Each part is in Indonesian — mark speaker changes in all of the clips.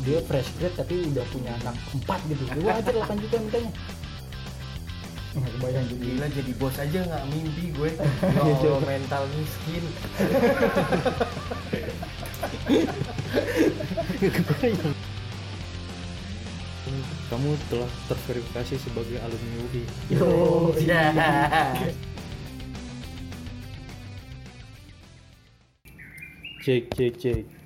Speaker 1: dia fresh grade tapi udah punya anak empat gitu gue aja 8 juta mintanya nggak kebayang jadi
Speaker 2: Gila jadi bos aja nggak mimpi gue. Oh, mental miskin.
Speaker 3: Kamu telah terverifikasi sebagai alumni UI.
Speaker 1: yo
Speaker 2: Ya.
Speaker 3: Cek cek cek.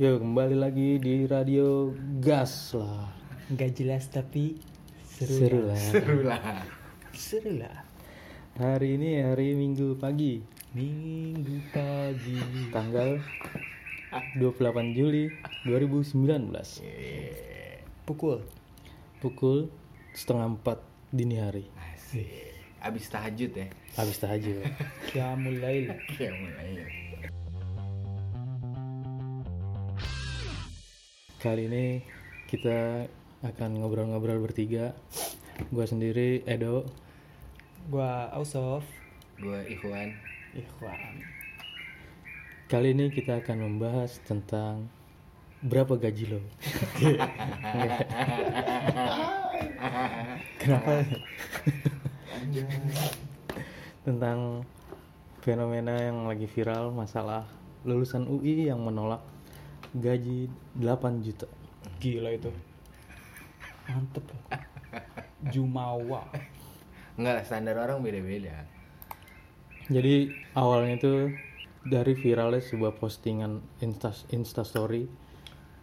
Speaker 3: Yo kembali lagi di radio gas lah.
Speaker 1: nggak jelas tapi seru,
Speaker 3: Seru
Speaker 1: ya.
Speaker 3: lah.
Speaker 2: Seru lah.
Speaker 1: seru lah
Speaker 3: Hari ini hari Minggu pagi,
Speaker 1: minggu pagi
Speaker 3: tanggal 28 Juli 2019.
Speaker 1: pukul
Speaker 3: Pukul setengah empat dini hari.
Speaker 2: Asik. Abis tahajud ya.
Speaker 3: Habis tahajud.
Speaker 1: ya mulai
Speaker 3: Kali ini kita akan ngobrol-ngobrol bertiga. Gua sendiri Edo.
Speaker 1: gua Ausof
Speaker 2: Gue Ikhwan.
Speaker 1: Ikhwan
Speaker 3: Kali ini kita akan membahas tentang berapa gaji lo.
Speaker 1: kenapa
Speaker 3: tentang fenomena yang lagi viral masalah lulusan UI yang menolak gaji 8 juta.
Speaker 1: gila itu. Mantep. Jumawa.
Speaker 2: Enggak lah, standar orang beda-beda.
Speaker 3: Jadi awalnya itu dari viralnya sebuah postingan insta instastory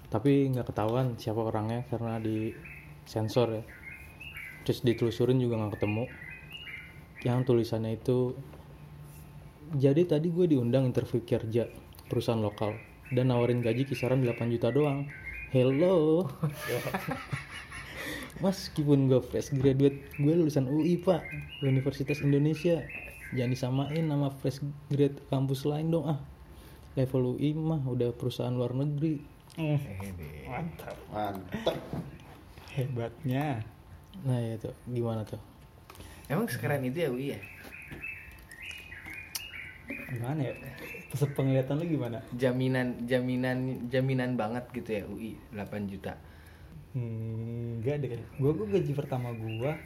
Speaker 3: tapi nggak ketahuan siapa orangnya karena di sensor ya. Terus ditelusurin juga nggak ketemu. Yang tulisannya itu jadi tadi gue diundang interview kerja perusahaan lokal dan nawarin gaji kisaran 8 juta doang. Hello. Meskipun gue fresh graduate. Gue lulusan UI pak. Universitas Indonesia. Jangan disamain sama fresh grade kampus lain dong ah. Level UI mah udah perusahaan luar negeri.
Speaker 2: Eh,
Speaker 1: mantap.
Speaker 4: Mantap.
Speaker 1: hebatnya.
Speaker 3: Nah ya tuh. Gimana tuh?
Speaker 2: Emang sekeren itu ya UI ya?
Speaker 1: Gimana ya penglihatan lu gimana
Speaker 2: Jaminan jaminan jaminan banget gitu ya UI 8 juta.
Speaker 1: Hmm, enggak deh. Gua gua gaji pertama gua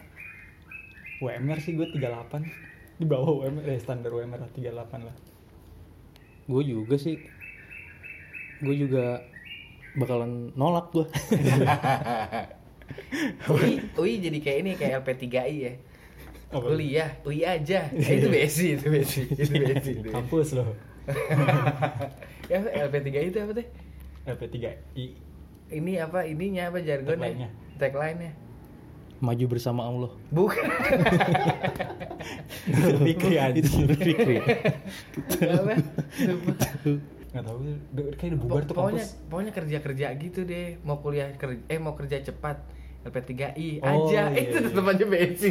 Speaker 1: WMR sih gua 38 di bawah WMR eh, standar WMR lah 38 lah.
Speaker 3: gue juga sih gue juga bakalan nolak gue
Speaker 2: UI, UI jadi kayak ini kayak LP3I ya.
Speaker 1: Apa?
Speaker 2: Kuliah, UI aja. Eh, itu BSI, itu BSI, itu BSI. itu.
Speaker 1: Kampus loh.
Speaker 2: ya LP3I itu apa teh?
Speaker 1: LP3I
Speaker 2: Ini apa ininya apa jargonnya?
Speaker 1: Tagline-nya.
Speaker 3: Maju bersama Allah
Speaker 2: Bukan.
Speaker 1: Fikri aja.
Speaker 3: itu Fikri
Speaker 2: apa? Lupa.
Speaker 1: Enggak tahu udah- kayak udah bubar tuh
Speaker 2: pokoknya
Speaker 1: kampus.
Speaker 2: pokoknya kerja kerja gitu deh mau kuliah kerja eh mau kerja cepat LP3I
Speaker 1: Oh,
Speaker 2: aja.
Speaker 1: iya,
Speaker 2: itu
Speaker 1: iya.
Speaker 2: tetap aja BSI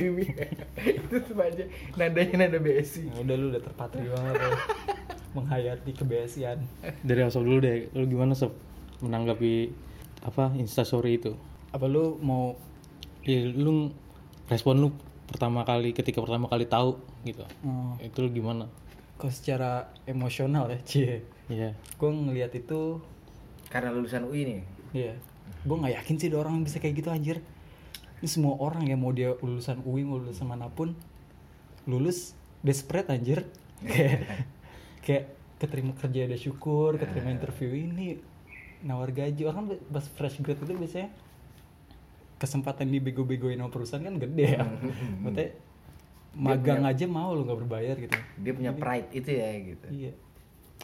Speaker 2: itu tetap aja. Nadanya nada BSI
Speaker 1: Ya udah lu udah terpatri banget ya. Menghayati kebiasaan.
Speaker 3: dari asal dulu deh lu gimana sob? Menanggapi apa instastory itu?
Speaker 1: Apa lu mau
Speaker 3: ya, lu respon lu pertama kali ketika pertama kali tahu gitu.
Speaker 1: Oh,
Speaker 3: itu lu gimana?
Speaker 1: Kok secara emosional ya, Cie?
Speaker 3: Iya.
Speaker 1: Gua ngelihat itu
Speaker 2: karena lulusan UI nih.
Speaker 1: Iya. Gue nggak yakin sih ada orang yang bisa kayak gitu anjir. Ini semua orang ya mau dia lulusan UI mau lulusan mana pun lulus desperate anjir. Kayak kayak keterima kerja ada syukur, keterima interview ini nawar gaji orang pas fresh grade itu biasanya kesempatan dibego-begoin sama perusahaan kan gede ya. Maksudnya magang aja mau lu nggak berbayar gitu.
Speaker 2: dia punya pride itu ya gitu
Speaker 1: Iya.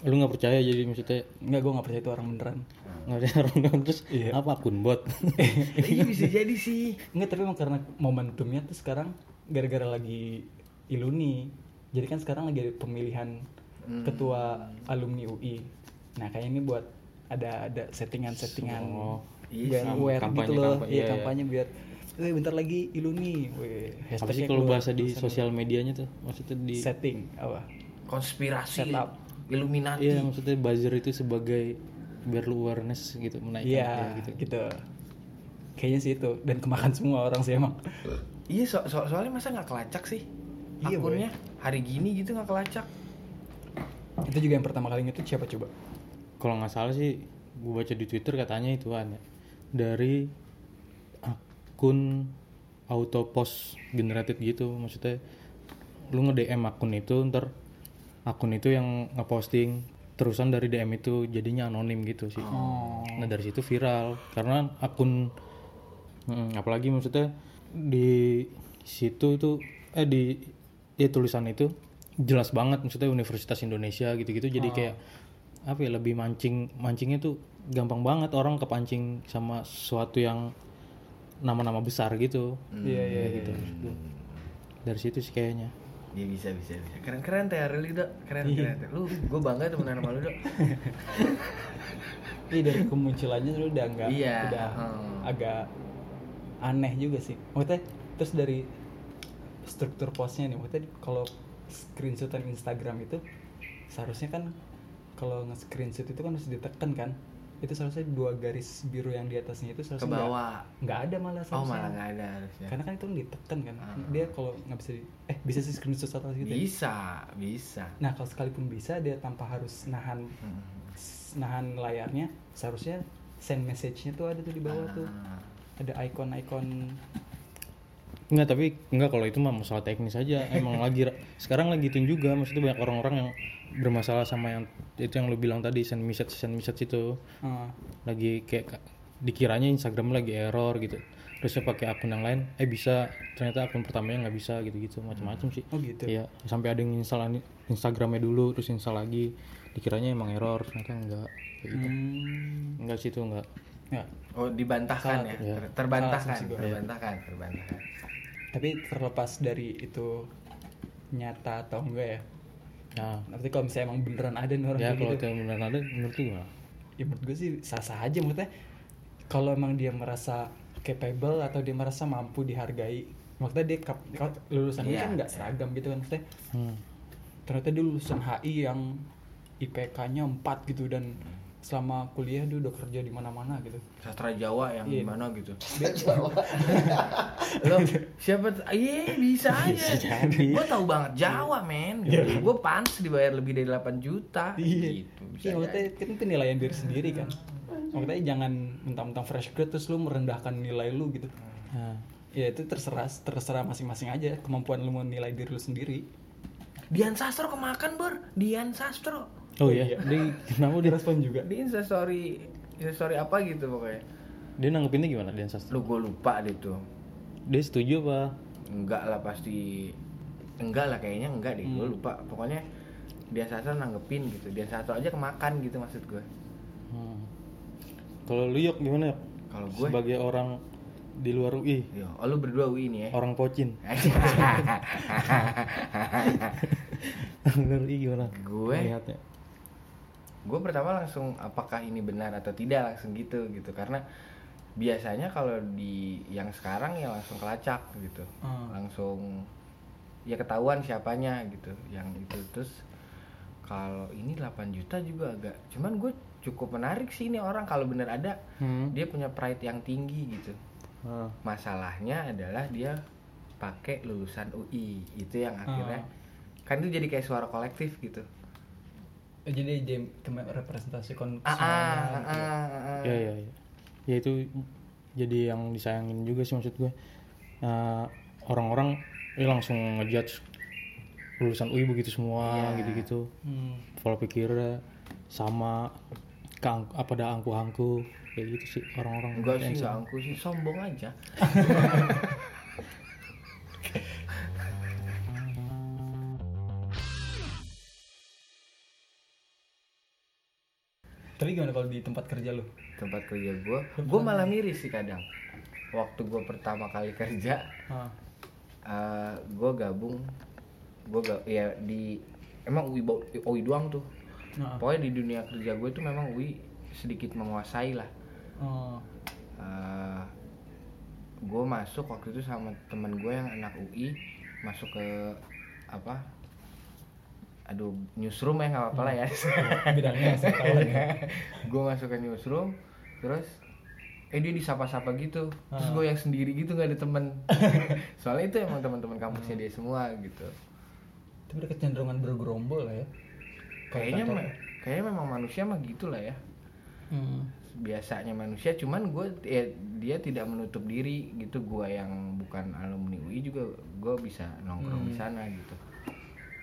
Speaker 3: Lu nggak percaya jadi maksudnya
Speaker 1: Enggak gue nggak percaya itu orang beneran.
Speaker 3: nggak ada orang terus
Speaker 1: Iya.
Speaker 3: apa akun bot
Speaker 2: iya bisa jadi sih
Speaker 1: Enggak, tapi emang karena momentumnya tuh sekarang gara-gara lagi iluni. Jadi kan sekarang lagi ada pemilihan ketua alumni UI. Nah, kayak ini buat ada ada settingan-settingan
Speaker 3: Oh,
Speaker 2: iya
Speaker 1: biar aware
Speaker 3: Kampanye,
Speaker 1: gitu loh.
Speaker 3: kampanye,
Speaker 1: Iya,
Speaker 3: iya, iya.
Speaker 1: kampanye biar eh bentar lagi iluni. Weh,
Speaker 3: apa sih kalau
Speaker 1: keluar,
Speaker 3: bahasa di sosial medianya tuh maksudnya di
Speaker 1: setting apa?
Speaker 2: konspirasi
Speaker 1: Setup.
Speaker 2: Illuminati
Speaker 3: iya maksudnya buzzer itu sebagai biar lu awareness gitu menaikkan
Speaker 1: Iya,
Speaker 3: ya, gitu
Speaker 1: gitu. Kayaknya sih itu dan kemakan semua orang sih emang.
Speaker 2: iya so- so- soalnya masa nggak kelacak sih
Speaker 1: Iya,
Speaker 2: akunnya hari gini gitu nggak kelacak
Speaker 1: Itu juga yang pertama kali itu siapa coba?
Speaker 3: kalau nggak salah sih gue baca di twitter katanya itu kan ya dari akun auto post generated gitu maksudnya lu nge DM akun itu ntar akun itu yang ngeposting terusan dari DM itu jadinya anonim gitu sih.
Speaker 1: Oh.
Speaker 3: nah dari situ viral karena akun Mm, apalagi maksudnya di situ itu eh di ya tulisan itu jelas banget maksudnya Universitas Indonesia gitu-gitu. Jadi kayak apa ya lebih mancing mancingnya tuh gampang banget orang kepancing sama sesuatu yang nama-nama besar gitu.
Speaker 1: Iya iya
Speaker 3: Kayak gitu. Dari situ sih kayaknya
Speaker 2: Iya bisa bisa bisa. Keren keren teh Arili dok. Keren keren. Lu gue bangga temenan sama lu dok.
Speaker 1: Iya dari kemunculannya lu udah enggak
Speaker 2: Iya,
Speaker 1: udah
Speaker 2: hmm.
Speaker 1: agak aneh juga sih. Maksudnya terus dari struktur postnya nih, maksudnya kalau screenshotan Instagram itu seharusnya kan kalau nge-screenshot itu kan harus ditekan kan. Itu seharusnya dua garis biru yang di atasnya itu
Speaker 2: Ke
Speaker 1: seharusnya nggak-
Speaker 2: bawah.
Speaker 1: nggak ada malah
Speaker 2: Oh
Speaker 1: seharusnya.
Speaker 2: malah nggak ada harusnya.
Speaker 1: Karena kan itu ditekan kan.
Speaker 2: Ah.
Speaker 1: Dia kalau nggak bisa di, eh bisa sih screenshot atau gitu. ya?
Speaker 2: Bisa bisa.
Speaker 1: Nah, kalau sekalipun bisa dia tanpa harus nahan
Speaker 2: Hmm.
Speaker 1: nahan layarnya seharusnya send message-nya tuh ada tuh di bawah tuh
Speaker 2: Ah.
Speaker 1: ada icon-icon
Speaker 3: Enggak, tapi enggak kalau itu mah masalah teknis aja. Emang lagi sekarang lagi itu juga maksudnya banyak orang-orang yang bermasalah sama yang itu yang lu bilang tadi send message send message itu
Speaker 1: Ah,
Speaker 3: lagi kayak ka- dikiranya Instagram lagi error gitu. Terusnya pakai akun yang lain, eh bisa ternyata akun pertamanya nggak bisa gitu-gitu macam-macam sih.
Speaker 1: oh gitu
Speaker 3: Iya, sampai ada yang install Instagramnya dulu terus install lagi dikiranya emang error ternyata enggak kayak gitu.
Speaker 1: Hmm,
Speaker 3: Enggak sih itu enggak.
Speaker 1: ya.
Speaker 2: Oh dibantahkan
Speaker 1: Salah
Speaker 2: ya.
Speaker 3: Iya.
Speaker 2: Ter- terbantahkan,
Speaker 1: Salah
Speaker 2: terbantahkan, terbantahkan.
Speaker 1: tapi terlepas dari itu nyata atau enggak ya
Speaker 3: Nah,
Speaker 1: nanti kalau misalnya emang beneran ada nih orang
Speaker 3: ya
Speaker 1: kayak
Speaker 3: kalau
Speaker 1: gitu
Speaker 3: itu yang beneran ada menurut gimana?
Speaker 1: ya menurut gue sih sah-sah aja maksudnya kalau emang dia merasa capable atau dia merasa mampu dihargai maksudnya dia kap- kap- lulusan ini
Speaker 2: Iya.
Speaker 1: kan nggak seragam gitu kan maksudnya
Speaker 3: Hmm.
Speaker 1: ternyata dia lulusan HI yang IPK-nya 4 gitu dan selama kuliah dia udah kerja di mana-mana gitu.
Speaker 2: Sastra Jawa yang
Speaker 1: Iya.
Speaker 2: gimana gitu. Lo siapa? Iya bisa aja.
Speaker 3: jadi.
Speaker 2: Gue tahu banget Jawa men. Gue pantas dibayar lebih dari 8 juta. Gitu. Bisa
Speaker 1: Iya, maksudnya kan penilaian diri sendiri kan. Maksudnya jangan mentang-mentang fresh grad terus lu merendahkan nilai lu gitu.
Speaker 3: Nah,
Speaker 1: Ya itu terserah terserah masing-masing aja kemampuan lu menilai diri lu sendiri.
Speaker 2: Dian Sastro kemakan ber. Dian Sastro.
Speaker 3: Oh iya, dia kenapa dia
Speaker 1: Direspon juga.
Speaker 2: Di instastory instastory apa gitu pokoknya.
Speaker 3: dia nanggepinnya gimana Dian Sastro?
Speaker 2: Lu gue lupa deh tuh.
Speaker 3: Dia setuju apa?
Speaker 2: Enggak lah pasti enggak lah kayaknya enggak deh gue lupa pokoknya Dian Sastro nanggepin gitu Dian Sastro aja kemakan gitu maksud gue
Speaker 3: Hmm. Kalau lu Yok gimana Yok?
Speaker 2: kalau gue
Speaker 3: Sebagai orang di luar UI,
Speaker 2: yo oh, lu berdua UI nih ya
Speaker 3: orang pocin. luar UI gimana?
Speaker 2: Gue?
Speaker 3: Melihatnya.
Speaker 2: Gue pertama langsung apakah ini benar atau tidak langsung gitu gitu karena biasanya kalau di yang sekarang ya langsung kelacak gitu
Speaker 1: Hmm.
Speaker 2: langsung ya ketahuan siapanya gitu yang itu terus kalau ini 8 juta juga agak cuman gue cukup menarik sih ini orang kalau bener ada
Speaker 3: Hmm.
Speaker 2: dia punya pride yang tinggi gitu
Speaker 3: Ah.
Speaker 2: masalahnya adalah dia pakai lulusan UI itu yang akhirnya
Speaker 1: Ah.
Speaker 2: kan itu jadi kayak suara kolektif gitu
Speaker 1: Jadi dia representasi
Speaker 2: ah, ah, ah,
Speaker 1: gitu ya.
Speaker 2: ah, ah.
Speaker 3: Ya ya ya. Ya itu jadi yang disayangin juga sih maksud gue. Nah, orang-orang ya langsung ngejudge lulusan UI begitu semua
Speaker 2: Iya.
Speaker 3: gitu-gitu.
Speaker 1: Hmm.
Speaker 3: Pola pikirnya sama keang- apa ada angku-angku kayak gitu sih orang-orang.
Speaker 2: Enggak sih, enggak angku sih, sombong aja.
Speaker 1: Tapi gimana kalau di tempat kerja lu?
Speaker 2: Tempat kerja gue, gue malah miris sih kadang. Waktu gue pertama kali kerja,
Speaker 1: Ah.
Speaker 2: gue gabung, gue gak ya di emang UI, UI doang tuh.
Speaker 1: Nah.
Speaker 2: Pokoknya di dunia kerja gue tuh memang UI sedikit menguasai lah.
Speaker 1: Oh.
Speaker 2: gue masuk waktu itu sama temen gue yang anak UI masuk ke apa aduh newsroom ya nggak apa-apa lah ya.
Speaker 1: Bidangnya saya tahu ya.
Speaker 2: gue masuk ke newsroom terus eh dia disapa-sapa gitu. Terus
Speaker 1: Ah.
Speaker 2: gue yang sendiri gitu nggak ada temen. Soalnya itu emang teman-teman kampusnya dia semua gitu.
Speaker 1: Tapi ada kecenderungan bergerombol lah ya.
Speaker 2: Kayaknya me- kayaknya memang manusia mah gitu lah ya.
Speaker 1: Hmm.
Speaker 2: biasanya manusia cuman gue ya, dia tidak menutup diri gitu. Gue yang bukan alumni UI juga gue bisa nongkrong di sana gitu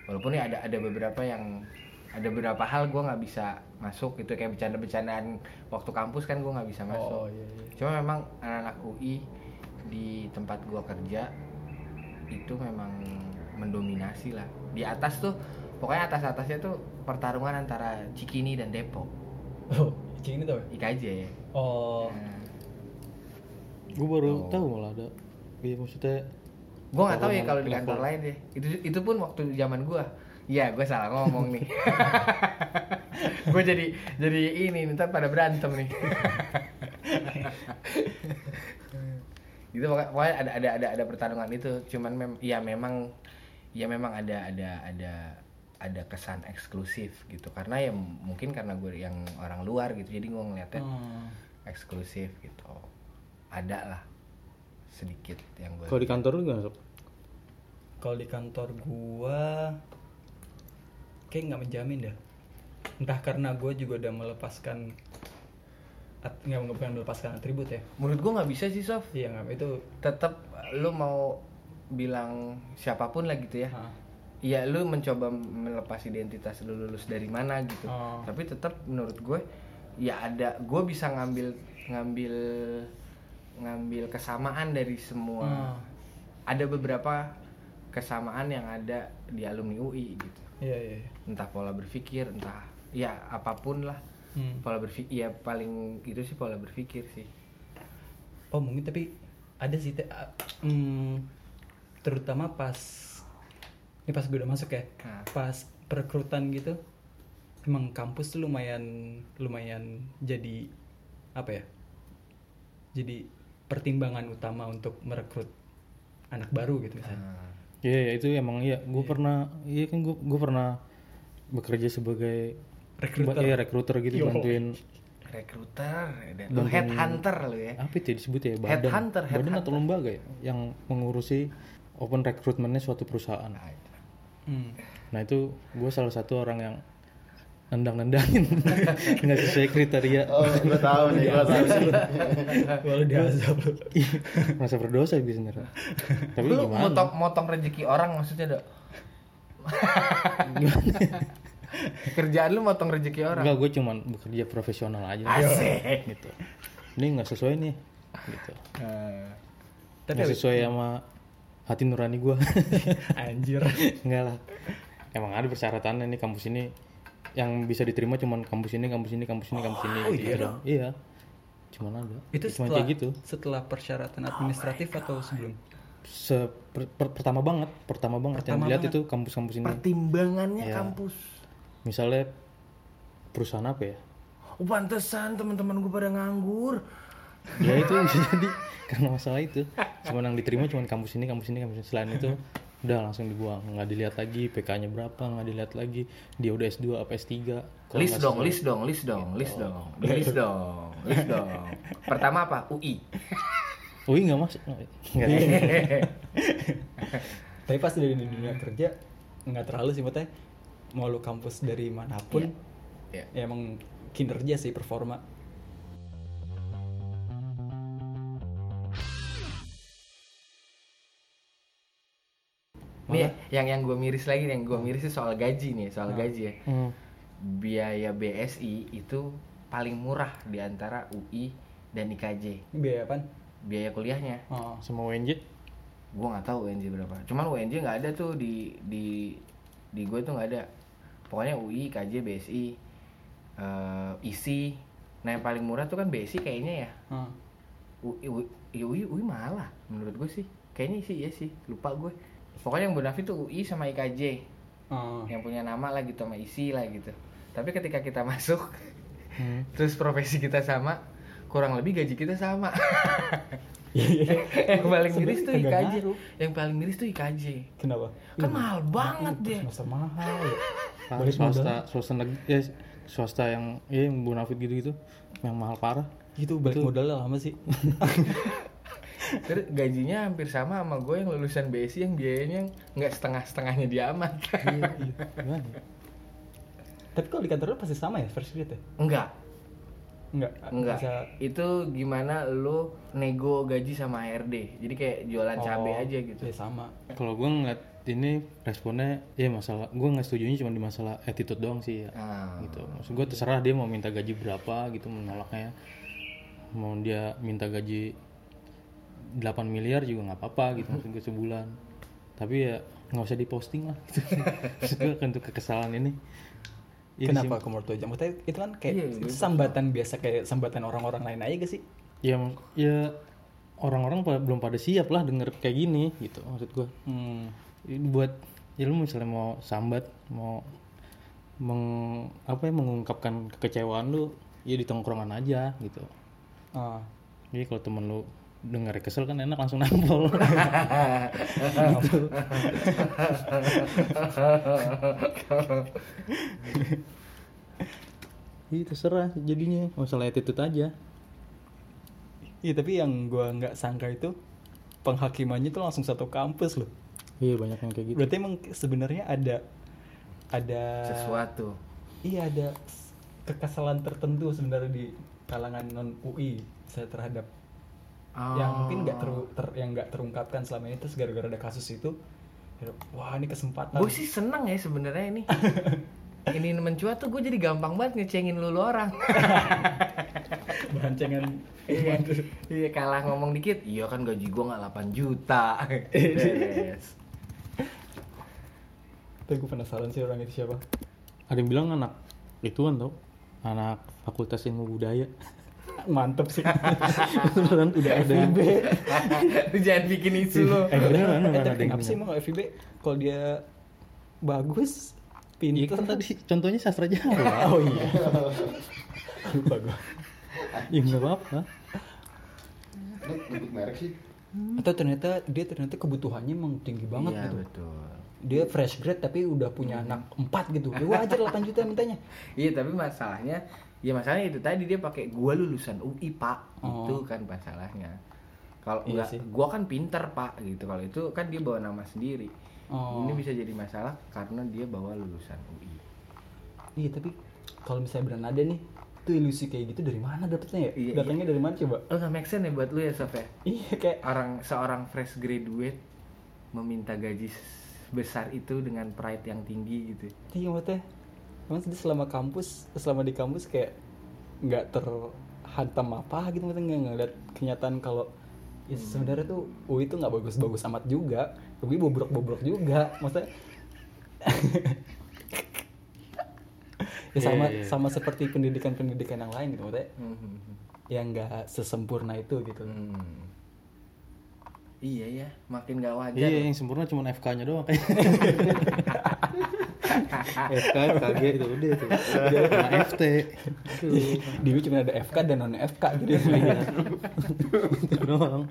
Speaker 2: walaupun ya ada ada beberapa yang ada beberapa hal gue nggak bisa masuk gitu kayak bercanda-bercandaan waktu kampus kan gue nggak bisa masuk.
Speaker 1: Oh iya iya.
Speaker 2: cuma memang anak-anak UI di tempat gue kerja itu memang mendominasi lah. Di atas tuh pokoknya atas atasnya tuh pertarungan antara Cikini dan Depok
Speaker 1: Oh, cing ini tau ya?
Speaker 2: IKJ ya
Speaker 1: Oh,
Speaker 2: Nah,
Speaker 3: gue baru
Speaker 2: Oh.
Speaker 3: tahu malah ada. Iya maksudnya
Speaker 2: gue nggak tahu ya kalau di kantor lain deh itu itu pun waktu zaman gue Iya, gue salah ngomong nih. gue jadi jadi ini ntar pada berantem nih. gitu pokoknya, ada ada ada ada pertarungan itu. Cuman mem ya memang ya memang ada ada ada ada kesan eksklusif gitu karena ya mungkin karena gue yang orang luar gitu jadi gue ngeliatnya
Speaker 1: Hmm.
Speaker 2: eksklusif gitu ada lah sedikit yang gue
Speaker 3: kalau di kantor lu gimana sob
Speaker 1: Kalau di kantor gua kayak nggak menjamin dah. Entah karena gue juga udah melepaskan nggak bukan melepaskan atribut ya.
Speaker 2: menurut gue nggak bisa sih Sof
Speaker 1: Iya nggak itu.
Speaker 2: tetap lu mau bilang siapa pun lah gitu ya Iya lu mencoba melepas identitas lu lulus dari mana gitu
Speaker 1: Oh.
Speaker 2: tapi tetap menurut gue ya ada gue bisa ngambil ngambil ngambil kesamaan dari semua
Speaker 1: Ah.
Speaker 2: ada beberapa kesamaan yang ada di alumni UI gitu
Speaker 1: Iya iya. iya.
Speaker 2: entah pola berpikir entah ya apa pun lah
Speaker 1: Hmm.
Speaker 2: pola berpikir ya paling itu sih pola berpikir sih
Speaker 1: Oh mungkin tapi ada sih. Ah, hmm, terutama pas ini pas gue udah masuk ya.
Speaker 2: Nah.
Speaker 1: Pas perekrutan gitu emang kampus tuh lumayan lumayan jadi apa ya? Jadi pertimbangan utama untuk merekrut anak baru gitu misalnya.
Speaker 2: Nah,
Speaker 3: Iya, ya, itu emang iya. Gue pernah, iya kan gue gue pernah bekerja sebagai
Speaker 1: Rekruter.
Speaker 3: Iya, rekruter gitu
Speaker 1: Yo.
Speaker 3: bantuin
Speaker 2: rekruter dan lu headhunter lu ya
Speaker 3: apa itu disebut ya badan
Speaker 2: Headhunter,
Speaker 3: badan
Speaker 2: headhunter.
Speaker 3: atau lembaga ya yang mengurusi open recruitmentnya suatu perusahaan.
Speaker 2: Nah, itu.
Speaker 1: Hmm.
Speaker 3: Nah itu gue salah satu orang yang nendang-nendangin. Nggak sesuai kriteria.
Speaker 4: Oh, gue tahu nih, gue tahu sih.
Speaker 1: Walau diazab
Speaker 3: merasa berdosa gitu sebenarnya. Tapi
Speaker 2: lu
Speaker 3: gimana?
Speaker 2: motong motong rezeki orang maksudnya dok? Kerjaan lu motong rezeki orang.
Speaker 3: Enggak gue cuman bekerja profesional aja.
Speaker 2: Asik.
Speaker 3: Gitu. Ini nggak sesuai nih. Gitu.
Speaker 1: Tapi
Speaker 3: nggak sesuai sama hati nurani gue
Speaker 1: anjir.
Speaker 3: enggak lah. Emang ada persyaratannya nih kampus ini yang bisa diterima cuman kampus ini kampus ini kampus ini kampus ini
Speaker 1: Oh,
Speaker 3: gitu
Speaker 1: iya
Speaker 3: dong. iya. Cuman ada.
Speaker 1: Itu
Speaker 3: cuman
Speaker 1: setelah
Speaker 3: kayak gitu.
Speaker 1: setelah persyaratan administratif atau sebelum?
Speaker 3: Se- per- per- pertama banget pertama banget yang
Speaker 1: Pertama
Speaker 3: dilihat
Speaker 1: banget.
Speaker 3: itu kampus-kampus ini.
Speaker 2: Pertimbangannya
Speaker 3: Ya.
Speaker 2: kampus.
Speaker 3: Misalnya perusahaan apa ya?
Speaker 2: Oh, pantesan teman-teman gue pada nganggur.
Speaker 3: Ya itu bisa jadi. Karena masalah itu. Cuma yang diterima cuma kampus ini kampus ini kampus ini. Selain itu udah langsung dibuang. Nggak dilihat lagi PK-nya berapa nggak dilihat lagi. Dia udah S2 apa S3 Kalau
Speaker 2: list dong
Speaker 3: sesuai-
Speaker 2: list dong list dong list dong. List dong list dong. Pertama apa? UI
Speaker 3: Wih nggak masuk? Nggak.
Speaker 1: Tapi pas dari di dunia kerja nggak terlalu sih maksudnya mau lu kampus dari mana pun
Speaker 2: ya
Speaker 1: ya emang kinerja sih performa.
Speaker 2: Nih yang yang gue miris lagi nih yang gue miris sih soal gaji nih soal gaji ya.
Speaker 3: Hmm.
Speaker 2: biaya BSI itu paling murah di antara UI dan IKJ
Speaker 1: Biaya apaan?
Speaker 2: biaya kuliahnya.
Speaker 1: Oh.
Speaker 3: sama UNJ
Speaker 2: gue nggak tahu UNJ berapa. Cuman UNJ nggak ada tuh di di di gue tuh nggak ada. Pokoknya UI IKJ BSI eh, ISI nah yang paling murah tuh kan BSI kayaknya ya.
Speaker 1: Oh.
Speaker 2: UI, UI, UI, UI malah menurut gue sih. Kayaknya sih ya sih. Lupa gue pokoknya yang bonafit tuh UI sama IKJ
Speaker 1: Oh.
Speaker 2: yang punya nama lah gitu sama isi lah gitu tapi ketika kita masuk
Speaker 3: Hmm.
Speaker 2: terus profesi kita sama kurang lebih gaji kita sama
Speaker 1: Iya.
Speaker 2: yang paling miris tuh IKJ
Speaker 1: ngaruh.
Speaker 2: yang paling miris tuh IKJ
Speaker 1: Kenapa?
Speaker 2: kan mahal banget
Speaker 1: Ih,
Speaker 2: deh
Speaker 1: Semester mahal ya. Balik
Speaker 3: swasta
Speaker 1: modal.
Speaker 3: swasta ya, swasta yang ya yang bonafit gitu gitu yang mahal parah
Speaker 1: Itu balik modalnya lama sih.
Speaker 2: Terus gajinya hampir sama sama gue yang lulusan BSI yang biayanya nggak setengah setengahnya dia amat
Speaker 3: gimana ya?
Speaker 1: Tapi kalau di kantor lu pasti sama ya first grade ya?
Speaker 2: enggak
Speaker 1: Enggak.
Speaker 2: Enggak.
Speaker 1: Bisa
Speaker 2: Itu gimana lu nego gaji sama HRD. Jadi kayak jualan cabe
Speaker 1: Oh,
Speaker 2: aja gitu.
Speaker 1: Ya sama.
Speaker 3: Kalau gue ngeliat ini responnya ya masalah gue nggak setujunya cuma di masalah attitude doang sih ya.
Speaker 2: Ah.
Speaker 3: gitu maksud gue terserah dia mau minta gaji berapa gitu menolaknya mau dia minta gaji 8 miliar juga nggak apa-apa gitu maksud gue sebulan tapi ya nggak usah diposting lah gitu. gue untuk kekesalan ini Ini
Speaker 1: Kenapa lu aja? Maksudnya itu kan kayak
Speaker 2: Iya,
Speaker 1: itu sambatan biasa kayak sambatan orang-orang lain aja gak sih?
Speaker 3: sih- ya ya orang-orang belum pada siap lah denger kayak gini gitu maksud gue
Speaker 1: Hmm.
Speaker 3: ini buat ya lu misalnya mau sambat mau meng, apa ya mengungkapkan kekecewaan lu ya di tongkrongan aja gitu
Speaker 1: Ah.
Speaker 3: jadi kalau temen lu denger kesel kan enak langsung nampol Iya terserah jadinya. Masalah attitude aja.
Speaker 1: Iya tapi yang gua nggak sangka itu penghakimannya tuh langsung satu kampus loh.
Speaker 3: Iya banyak yang kayak gitu.
Speaker 1: Berarti emang sebenarnya ada ada
Speaker 2: Sesuatu.
Speaker 1: Iya ada kekesalan tertentu sebenarnya di kalangan non UI saya terhadap yang
Speaker 2: Oh.
Speaker 1: mungkin nggak ter, ter- yang nggak terungkapkan selama ini terus gara-gara ada kasus itu ya, wah ini kesempatan
Speaker 2: Gue sih seneng ya sebenarnya ini. ini mencuat tuh gue jadi gampang banget ngecengin lu, lu orang.
Speaker 1: bancengan
Speaker 2: iya, iya kalah ngomong dikit. Iya kan gaji gue nggak 8 juta. Beres.
Speaker 1: tapi gue penasaran sih orang itu siapa
Speaker 3: ada yang bilang anak ituan tau anak fakultas ilmu budaya
Speaker 1: mantep sih.
Speaker 3: Beneran udah ada. Yang
Speaker 2: Lu jangan bikin isu lu.
Speaker 3: eh beneran
Speaker 1: eh,
Speaker 3: beneran ada
Speaker 1: kenapa sih emang FIB kalau dia bagus
Speaker 3: Iya kan tadi contohnya sastra Jawa.
Speaker 1: Oh iya. Lupa gue
Speaker 3: ya nggak apa-apa.
Speaker 4: Lu nyebut merek sih.
Speaker 1: atau ternyata dia ternyata kebutuhannya emang tinggi banget
Speaker 2: iya,
Speaker 1: gitu.
Speaker 2: betul.
Speaker 1: dia fresh grade tapi udah punya anak empat gitu. Ya wajar 8 juta mintanya.
Speaker 2: Iya tapi masalahnya ya masalahnya itu tadi dia pakai gua lulusan UI pak.
Speaker 1: Oh.
Speaker 2: itu kan masalahnya. Kalau
Speaker 1: Iya
Speaker 2: enggak
Speaker 1: sih.
Speaker 2: gua kan pinter pak gitu. Kalau itu kan dia bawa nama sendiri.
Speaker 1: Oh.
Speaker 2: ini bisa jadi masalah karena dia bawa lulusan UI
Speaker 1: iya tapi kalau misalnya beneran ada nih itu ilusi kayak gitu dari mana dapetnya ya?
Speaker 2: Iya,
Speaker 1: datangnya dari mana coba?
Speaker 2: Oh nggak make sense ya buat lu ya Sof ya?
Speaker 1: Iya kayak
Speaker 2: orang seorang fresh graduate meminta gaji besar itu dengan pride yang tinggi gitu.
Speaker 1: Iya maksudnya emang dia selama kampus selama di kampus kayak nggak terhantam apa gitu nggak ngeliat kenyataan kalau ya sebenarnya tuh UI itu nggak bagus-bagus amat juga. UI bobrok-bobrok juga maksudnya. Ya sama
Speaker 3: Iya, iya.
Speaker 1: sama seperti pendidikan-pendidikan yang lain gitu maksudnya.
Speaker 2: Hmm.
Speaker 1: yang nggak sesempurna itu gitu.
Speaker 2: Hmm. iya ya makin gak wajar.
Speaker 3: Iya yang sempurna cuma FK-nya doang. kayak FK, FKG itu udah itu. Sama FT
Speaker 1: di UI cuma ada FK dan non FK gitu
Speaker 3: itu doang.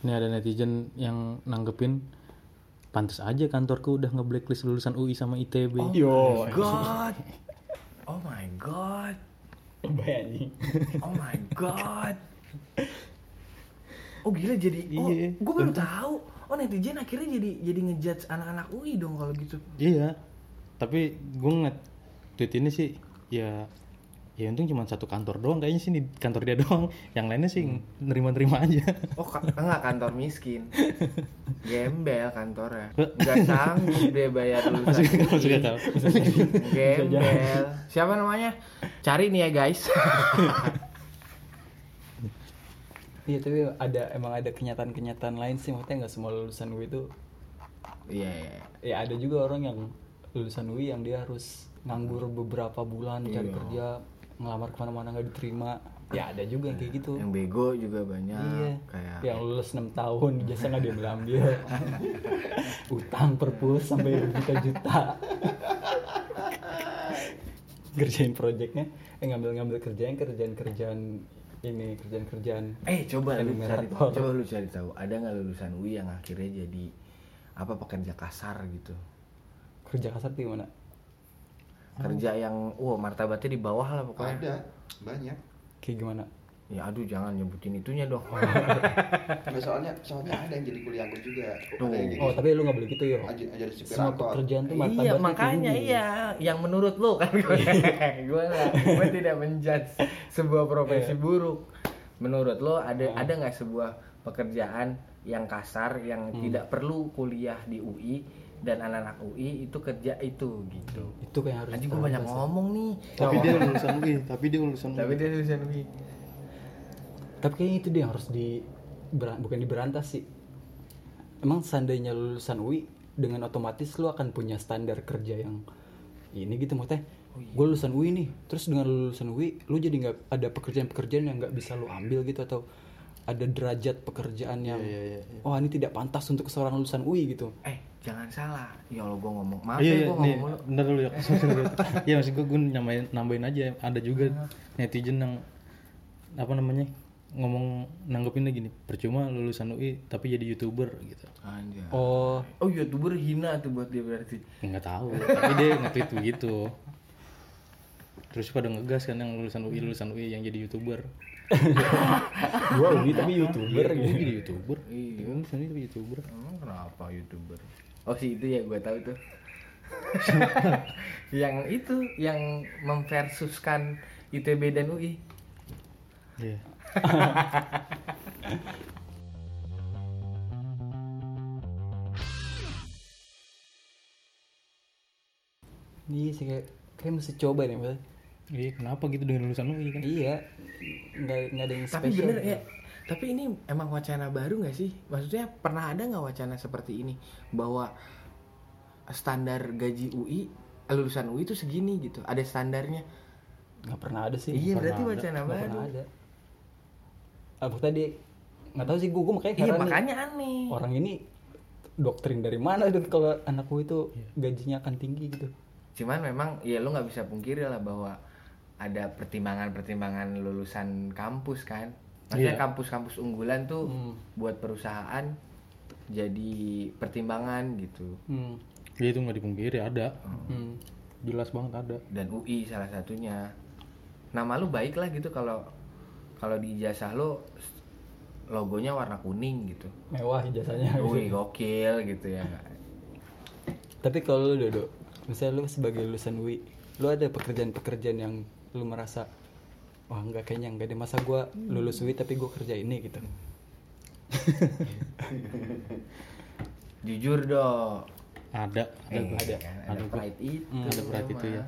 Speaker 3: Ini ada netizen yang nanggepin pantas aja kantorku udah nge-blacklist lulusan UI sama ITB
Speaker 1: yo.
Speaker 2: God. Oh my God.
Speaker 1: Bayangin.
Speaker 2: Oh my god. Oh gila jadi oh
Speaker 3: Iya.
Speaker 2: gue baru tahu. Oh netizen akhirnya jadi jadi ngejudge anak-anak UI dong kalau gitu.
Speaker 3: Iya, tapi gue ngeliat tweet ini sih ya ya untung cuma satu kantor doang kayaknya sih di kantor dia doang. Yang lainnya sih nerima-nerima aja.
Speaker 2: Oh ka- enggak kantor miskin. Gembel kantornya.
Speaker 3: Kok?
Speaker 2: Enggak sanggup dia bayar lulusan UI.
Speaker 3: akal.
Speaker 2: Gembel. Siapa namanya? Cari nih ya guys.
Speaker 1: Iya tapi ada emang ada kenyataan-kenyataan lain sih maksudnya nggak semua lulusan UI itu
Speaker 2: Iya iya.
Speaker 1: ya ada juga orang yang lulusan UI yang dia harus nganggur beberapa bulan cari
Speaker 2: Iya.
Speaker 1: kerja ngelamar ke mana-mana nggak diterima ya ada juga yang kayak gitu
Speaker 2: Yang bego juga banyak.
Speaker 1: iya
Speaker 2: Kayak
Speaker 1: yang lulus 6 tahun jasa nggak diambil ambil utang perpus sampai berjuta-juta kerjain projectnya eh ngambil-ngambil kerjaan kerjaan-kerjaan ini kerjaan-kerjaan
Speaker 2: Eh coba lu cari coba lu cari tahu ada nggak lulusan UI yang akhirnya jadi apa pekerja kasar gitu?
Speaker 1: Kerja kasar tuh gimana
Speaker 2: kerja yang wah martabatnya di bawah lah pokoknya.
Speaker 4: Ada banyak.
Speaker 1: kayak gimana
Speaker 2: ya aduh jangan nyebutin itunya dong
Speaker 4: Nah, soalnya soalnya ada yang jadi kuliah angkut juga.
Speaker 2: Tuh.
Speaker 4: Ada yang jadi
Speaker 1: Oh tapi lu nggak boleh gitu
Speaker 4: supir
Speaker 1: Semua
Speaker 4: angkot.
Speaker 1: pekerjaan tuh
Speaker 2: iya
Speaker 1: martabatnya
Speaker 2: makanya
Speaker 1: tinggi.
Speaker 2: iya yang menurut lo kan gue gue gue tidak menjudge sebuah profesi buruk menurut lo ada ada nggak sebuah pekerjaan yang kasar yang tidak perlu kuliah di UI dan anak-anak UI itu kerja itu gitu
Speaker 1: Itu kayak harus.
Speaker 2: Anjing gue banyak ngomong nih
Speaker 3: Tapi dia lulusan UI, tapi dia lulusan
Speaker 2: tapi
Speaker 3: UI.
Speaker 2: dia lulusan UI
Speaker 1: Tapi kayaknya itu dia yang harus di bukan diberantas sih. Emang seandainya lulusan UI dengan otomatis lu akan punya standar kerja yang ini gitu maksudnya. Gue lulusan UI nih, terus dengan lu lulusan UI, lu jadi nggak ada pekerjaan-pekerjaan yang nggak bisa lu ambil gitu atau ada derajat pekerjaan yang
Speaker 3: iya, iya,
Speaker 1: oh ini tidak pantas untuk seorang lulusan UI gitu.
Speaker 2: eh jangan salah ya Allah gue ngomong maaf
Speaker 3: Iya,
Speaker 2: ya
Speaker 3: iya,
Speaker 2: gue ngomong
Speaker 3: bentar dulu ya. Iya, maksud gue, gue nambahin, nambahin aja. Ada juga netizen yang apa namanya ngomong nanggepinnya gini, percuma lulusan UI tapi jadi youtuber gitu.
Speaker 2: Anjay.
Speaker 1: Oh,
Speaker 2: oh youtuber hina tuh buat dia berarti
Speaker 3: Nggak tahu, tapi dia nge-tweet begitu. Terus pada ngegas kan yang lulusan UI, lulusan UI yang jadi youtuber.
Speaker 1: gua UI tapi youtuber
Speaker 3: Iya,
Speaker 1: gitu.
Speaker 3: jadi youtuber.
Speaker 2: Iya.
Speaker 3: Lulusan UI tapi youtuber.
Speaker 2: Emang kenapa youtuber? Oh sih itu ya gue tahu tuh. yang itu yang memversuskan ITB dan UI.
Speaker 3: Iya.
Speaker 1: Iya sih kayak kayak mesti coba deh maksudnya.
Speaker 3: Iya, kenapa gitu dengan lulusan UI kan?
Speaker 1: Iya, nggak nggak ada yang
Speaker 2: Tapi
Speaker 1: spesial.
Speaker 2: bener ya. Tapi ini emang wacana baru nggak sih? Maksudnya pernah ada nggak wacana seperti ini bahwa standar gaji UI lulusan UI itu segini gitu? Ada standarnya?
Speaker 1: Nggak pernah ada sih.
Speaker 2: iya berarti wacana baru.
Speaker 1: pernah ada. Apa tadi? Nggak tahu sih gue, gue makanya
Speaker 2: Iya
Speaker 1: nih.
Speaker 2: makanya aneh.
Speaker 1: Orang ini doktrin dari mana itu kalau anakku itu
Speaker 2: Iya.
Speaker 1: gajinya akan tinggi gitu.
Speaker 2: Cuman memang ya lo nggak bisa pungkiri lah bahwa ada pertimbangan-pertimbangan lulusan kampus kan. Maksudnya
Speaker 3: Iya.
Speaker 2: kampus-kampus unggulan tuh
Speaker 1: Hmm.
Speaker 2: buat perusahaan jadi pertimbangan gitu.
Speaker 1: Hmm.
Speaker 3: Dia itu nggak dipungkiri ada.
Speaker 1: Hmm.
Speaker 3: Jelas banget ada.
Speaker 2: Dan UI salah satunya. Nama lu baik lah gitu kalau kalau di ijazah lo logonya warna kuning gitu.
Speaker 1: Mewah ijazahnya.
Speaker 2: Wih gokil gitu ya.
Speaker 1: Tapi kalau lu Dodo, misalnya lu sebagai lulusan UI, lu ada pekerjaan-pekerjaan yang lu merasa wah enggak kayaknya enggak deh masa gua lulus UI tapi gua kerja ini gitu.
Speaker 2: Jujur dong.
Speaker 3: Ada, ada,
Speaker 2: Eh, ada kan? Ada,
Speaker 3: Ada gua.
Speaker 2: pride itu.
Speaker 1: Hmm,
Speaker 3: ada pride itu ya.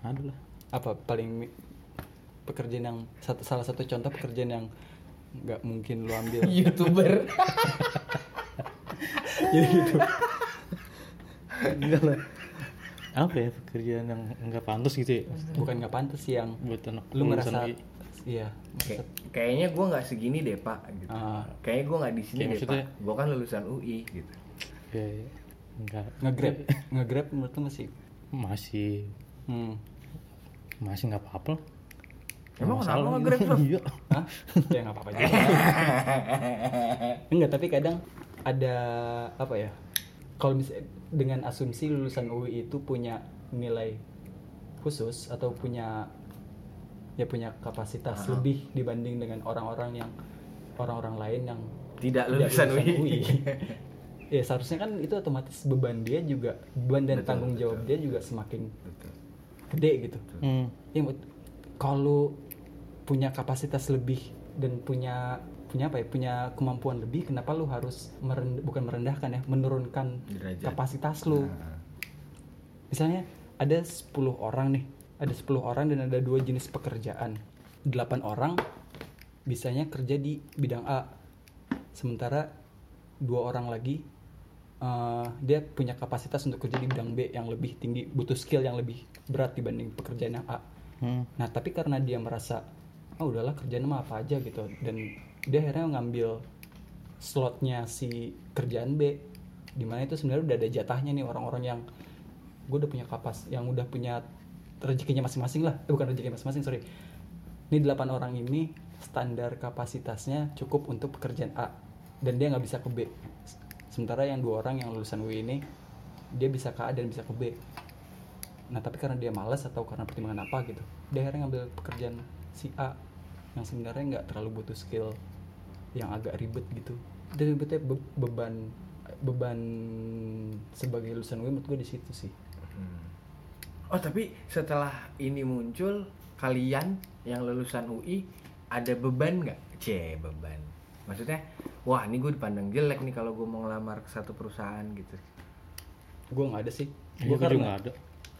Speaker 3: Ada lah.
Speaker 1: Apa paling pekerjaan yang satu salah satu contoh pekerjaan yang nggak mungkin lu ambil.
Speaker 2: Youtuber.
Speaker 1: Jadi gitu.
Speaker 3: Enggak lah. Apa ya pekerjaan yang nggak pantas gitu ya?
Speaker 1: Bukan nggak pantas sih yang
Speaker 3: Buat anak
Speaker 1: lu ngerasa iya.
Speaker 2: Kayak- kayaknya gue nggak segini deh pak gitu.
Speaker 1: Ah.
Speaker 2: kayaknya gue nggak di sini deh
Speaker 3: maksudnya-
Speaker 2: pak gue kan lulusan UI gitu
Speaker 3: Ya, ya. Enggak.
Speaker 1: Nge-grab, nge-grab menurut lu masih
Speaker 3: Masih
Speaker 1: hmm.
Speaker 3: masih nggak apa-apa.
Speaker 2: Emang
Speaker 3: Nggak
Speaker 2: kenapa
Speaker 3: masalah
Speaker 2: nge-grab,
Speaker 3: gitu.
Speaker 2: Bro?
Speaker 3: Iya.
Speaker 1: Hah? ya nggak apa-apa juga. Enggak, tapi kadang ada apa ya? Kalau misalnya dengan asumsi lulusan UI itu punya nilai khusus atau punya ya punya kapasitas
Speaker 2: Ah.
Speaker 1: lebih dibanding dengan orang-orang yang orang-orang lain yang
Speaker 2: tidak
Speaker 1: tidak
Speaker 2: lulusan UI,
Speaker 1: ya seharusnya kan itu otomatis beban dia juga beban dan
Speaker 2: Betul,
Speaker 1: tanggung
Speaker 2: betul.
Speaker 1: jawab dia juga semakin
Speaker 2: Betul.
Speaker 1: gede gitu.
Speaker 3: Hmm.
Speaker 1: Ya, kalau punya kapasitas lebih dan punya punya apa ya punya kemampuan lebih kenapa lu harus merend- bukan merendahkan ya menurunkan
Speaker 2: Derajat.
Speaker 1: kapasitas lu
Speaker 2: Nah,
Speaker 1: misalnya ada 10 orang nih ada 10 orang dan ada dua jenis pekerjaan 8 orang bisanya kerja di bidang A sementara dua orang lagi eh, dia punya kapasitas untuk kerja di bidang B yang lebih tinggi butuh skill yang lebih berat dibanding pekerjaan yang A
Speaker 3: Hmm.
Speaker 1: Nah tapi karena dia merasa oh udahlah kerjaan mah apa aja gitu. Dan dia akhirnya ngambil slotnya si kerjaan B di mana itu sebenarnya udah ada jatahnya nih orang-orang yang gue udah punya kapas yang udah punya rezekinya masing-masing lah. Eh, bukan rezekinya masing-masing sorry. Ini delapan orang ini standar kapasitasnya cukup untuk pekerjaan A dan dia nggak bisa ke B. Sementara yang dua orang yang lulusan UI ini dia bisa ke A dan bisa ke B. Nah tapi karena dia malas atau karena pertimbangan apa gitu dia akhirnya ngambil pekerjaan si A yang sebenarnya nggak terlalu butuh skill yang agak ribet gitu dan ribetnya be- beban beban sebagai lulusan UI menurut gue di situ sih
Speaker 2: Oh tapi setelah ini muncul kalian yang lulusan UI ada beban nggak? C beban. Maksudnya, wah ini gue dipandang jelek nih kalau gue mau ngelamar ke satu perusahaan gitu.
Speaker 1: gue nggak ada sih gue
Speaker 3: gue juga
Speaker 1: karena
Speaker 3: nggak ada.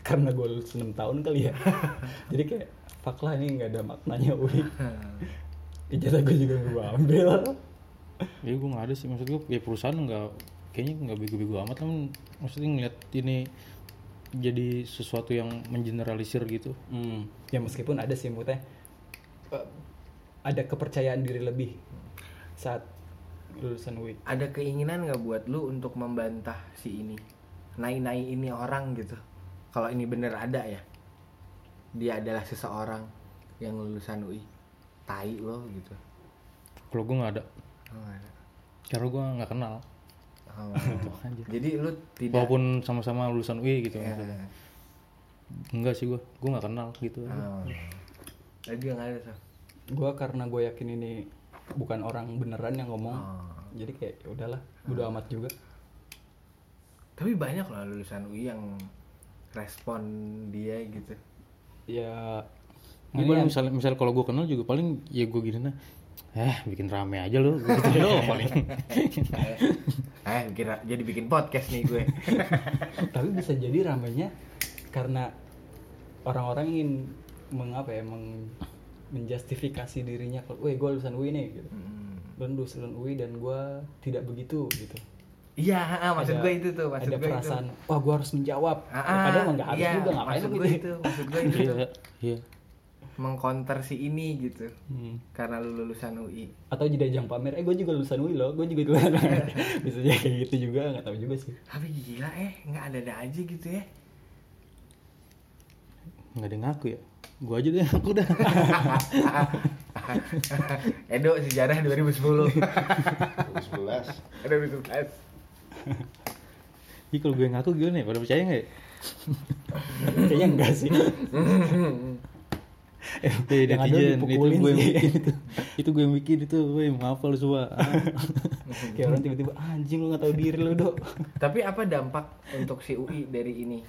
Speaker 1: Karena gue lulus 6 tahun kali ya. Jadi kayak fuck lah ini nggak ada maknanya UI ijazah gue juga gue ambil.
Speaker 3: Ya gue nggak ada sih. Maksud gue ya perusahaan nggak kayaknya nggak bego-bego amat lah maksudnya ngeliat ini jadi sesuatu yang mengeneralisir gitu.
Speaker 1: Hmm, ya meskipun ada sih maksudnya eh, ada kepercayaan diri lebih saat lulusan UI.
Speaker 2: Ada keinginan nggak buat lu untuk membantah si ini, nai-nai ini orang gitu? Kalau ini bener ada ya, dia adalah seseorang yang lulusan UI, tai lo gitu.
Speaker 3: Kalau gue nggak ada,
Speaker 2: Oh, ada.
Speaker 3: gue nggak kenal.
Speaker 2: Oh.
Speaker 3: Gitu aja.
Speaker 2: Jadi lu tidak.
Speaker 3: Walaupun sama-sama lulusan UI gitu.
Speaker 2: Ya.
Speaker 3: maksudnya. Enggak sih gue, gue nggak kenal gitu.
Speaker 2: Oh. Tadi dia nggak ada tuh.
Speaker 1: Gue karena gue yakin ini bukan orang beneran yang ngomong,
Speaker 2: Oh.
Speaker 1: jadi kayak ya udahlah, bodo amat juga.
Speaker 2: Tapi banyak loh lulusan UI yang respon dia gitu.
Speaker 1: Ya, ini yang-
Speaker 3: misalnya, misal kalau gue kenal juga paling ya gue gini nah, eh bikin rame aja lu gitu doang paling.
Speaker 2: eh, kira jadi bikin podcast nih gue.
Speaker 1: tapi bisa jadi ramainya karena orang-orang ingin mengapa ya, meng, menjustifikasi dirinya kalau, weh gue lulusan UI nih, gitu.
Speaker 2: Hmm.
Speaker 1: Lulusan UI dan gue tidak begitu gitu.
Speaker 2: Iya, ah, maksud
Speaker 1: Ada-
Speaker 2: gue itu tuh, maksud
Speaker 1: ada
Speaker 2: gue
Speaker 1: perasaan
Speaker 2: itu.
Speaker 1: wah gue harus menjawab
Speaker 2: Ah,
Speaker 1: Ya, padahal nggak harus
Speaker 2: iya,
Speaker 1: juga ngapain
Speaker 2: maksud gue
Speaker 1: gitu
Speaker 2: itu, maksud gue itu
Speaker 3: Iya, iya.
Speaker 2: mengcounter si ini gitu.
Speaker 3: Hmm.
Speaker 2: Karena lu lulusan UI.
Speaker 1: atau jadi ajang pamer eh gue juga lulusan UI loh gue juga lulusan bisa jadi kayak gitu juga nggak tahu juga sih
Speaker 2: Tapi gila eh, nggak ada-ada aja gitu ya.
Speaker 3: Nggak ada yang ngaku ya. Gue aja deh yang ngaku dah.
Speaker 2: Edo sejarah 2010.
Speaker 4: 11
Speaker 2: 2011.
Speaker 3: Jadi kalau gue ngaku gimana ya? Pada percaya nggak ya?
Speaker 1: kayaknya enggak sih
Speaker 3: Ya,
Speaker 1: Yang ada
Speaker 3: netizen, itu gue yang
Speaker 1: sih.
Speaker 3: bikin itu. Itu gue yang bikin itu, gue yang menghafal semua.
Speaker 1: Kayak orang tiba-tiba anjing lu nggak tahu diri lu dok
Speaker 2: Tapi apa dampak untuk si UI dari ini?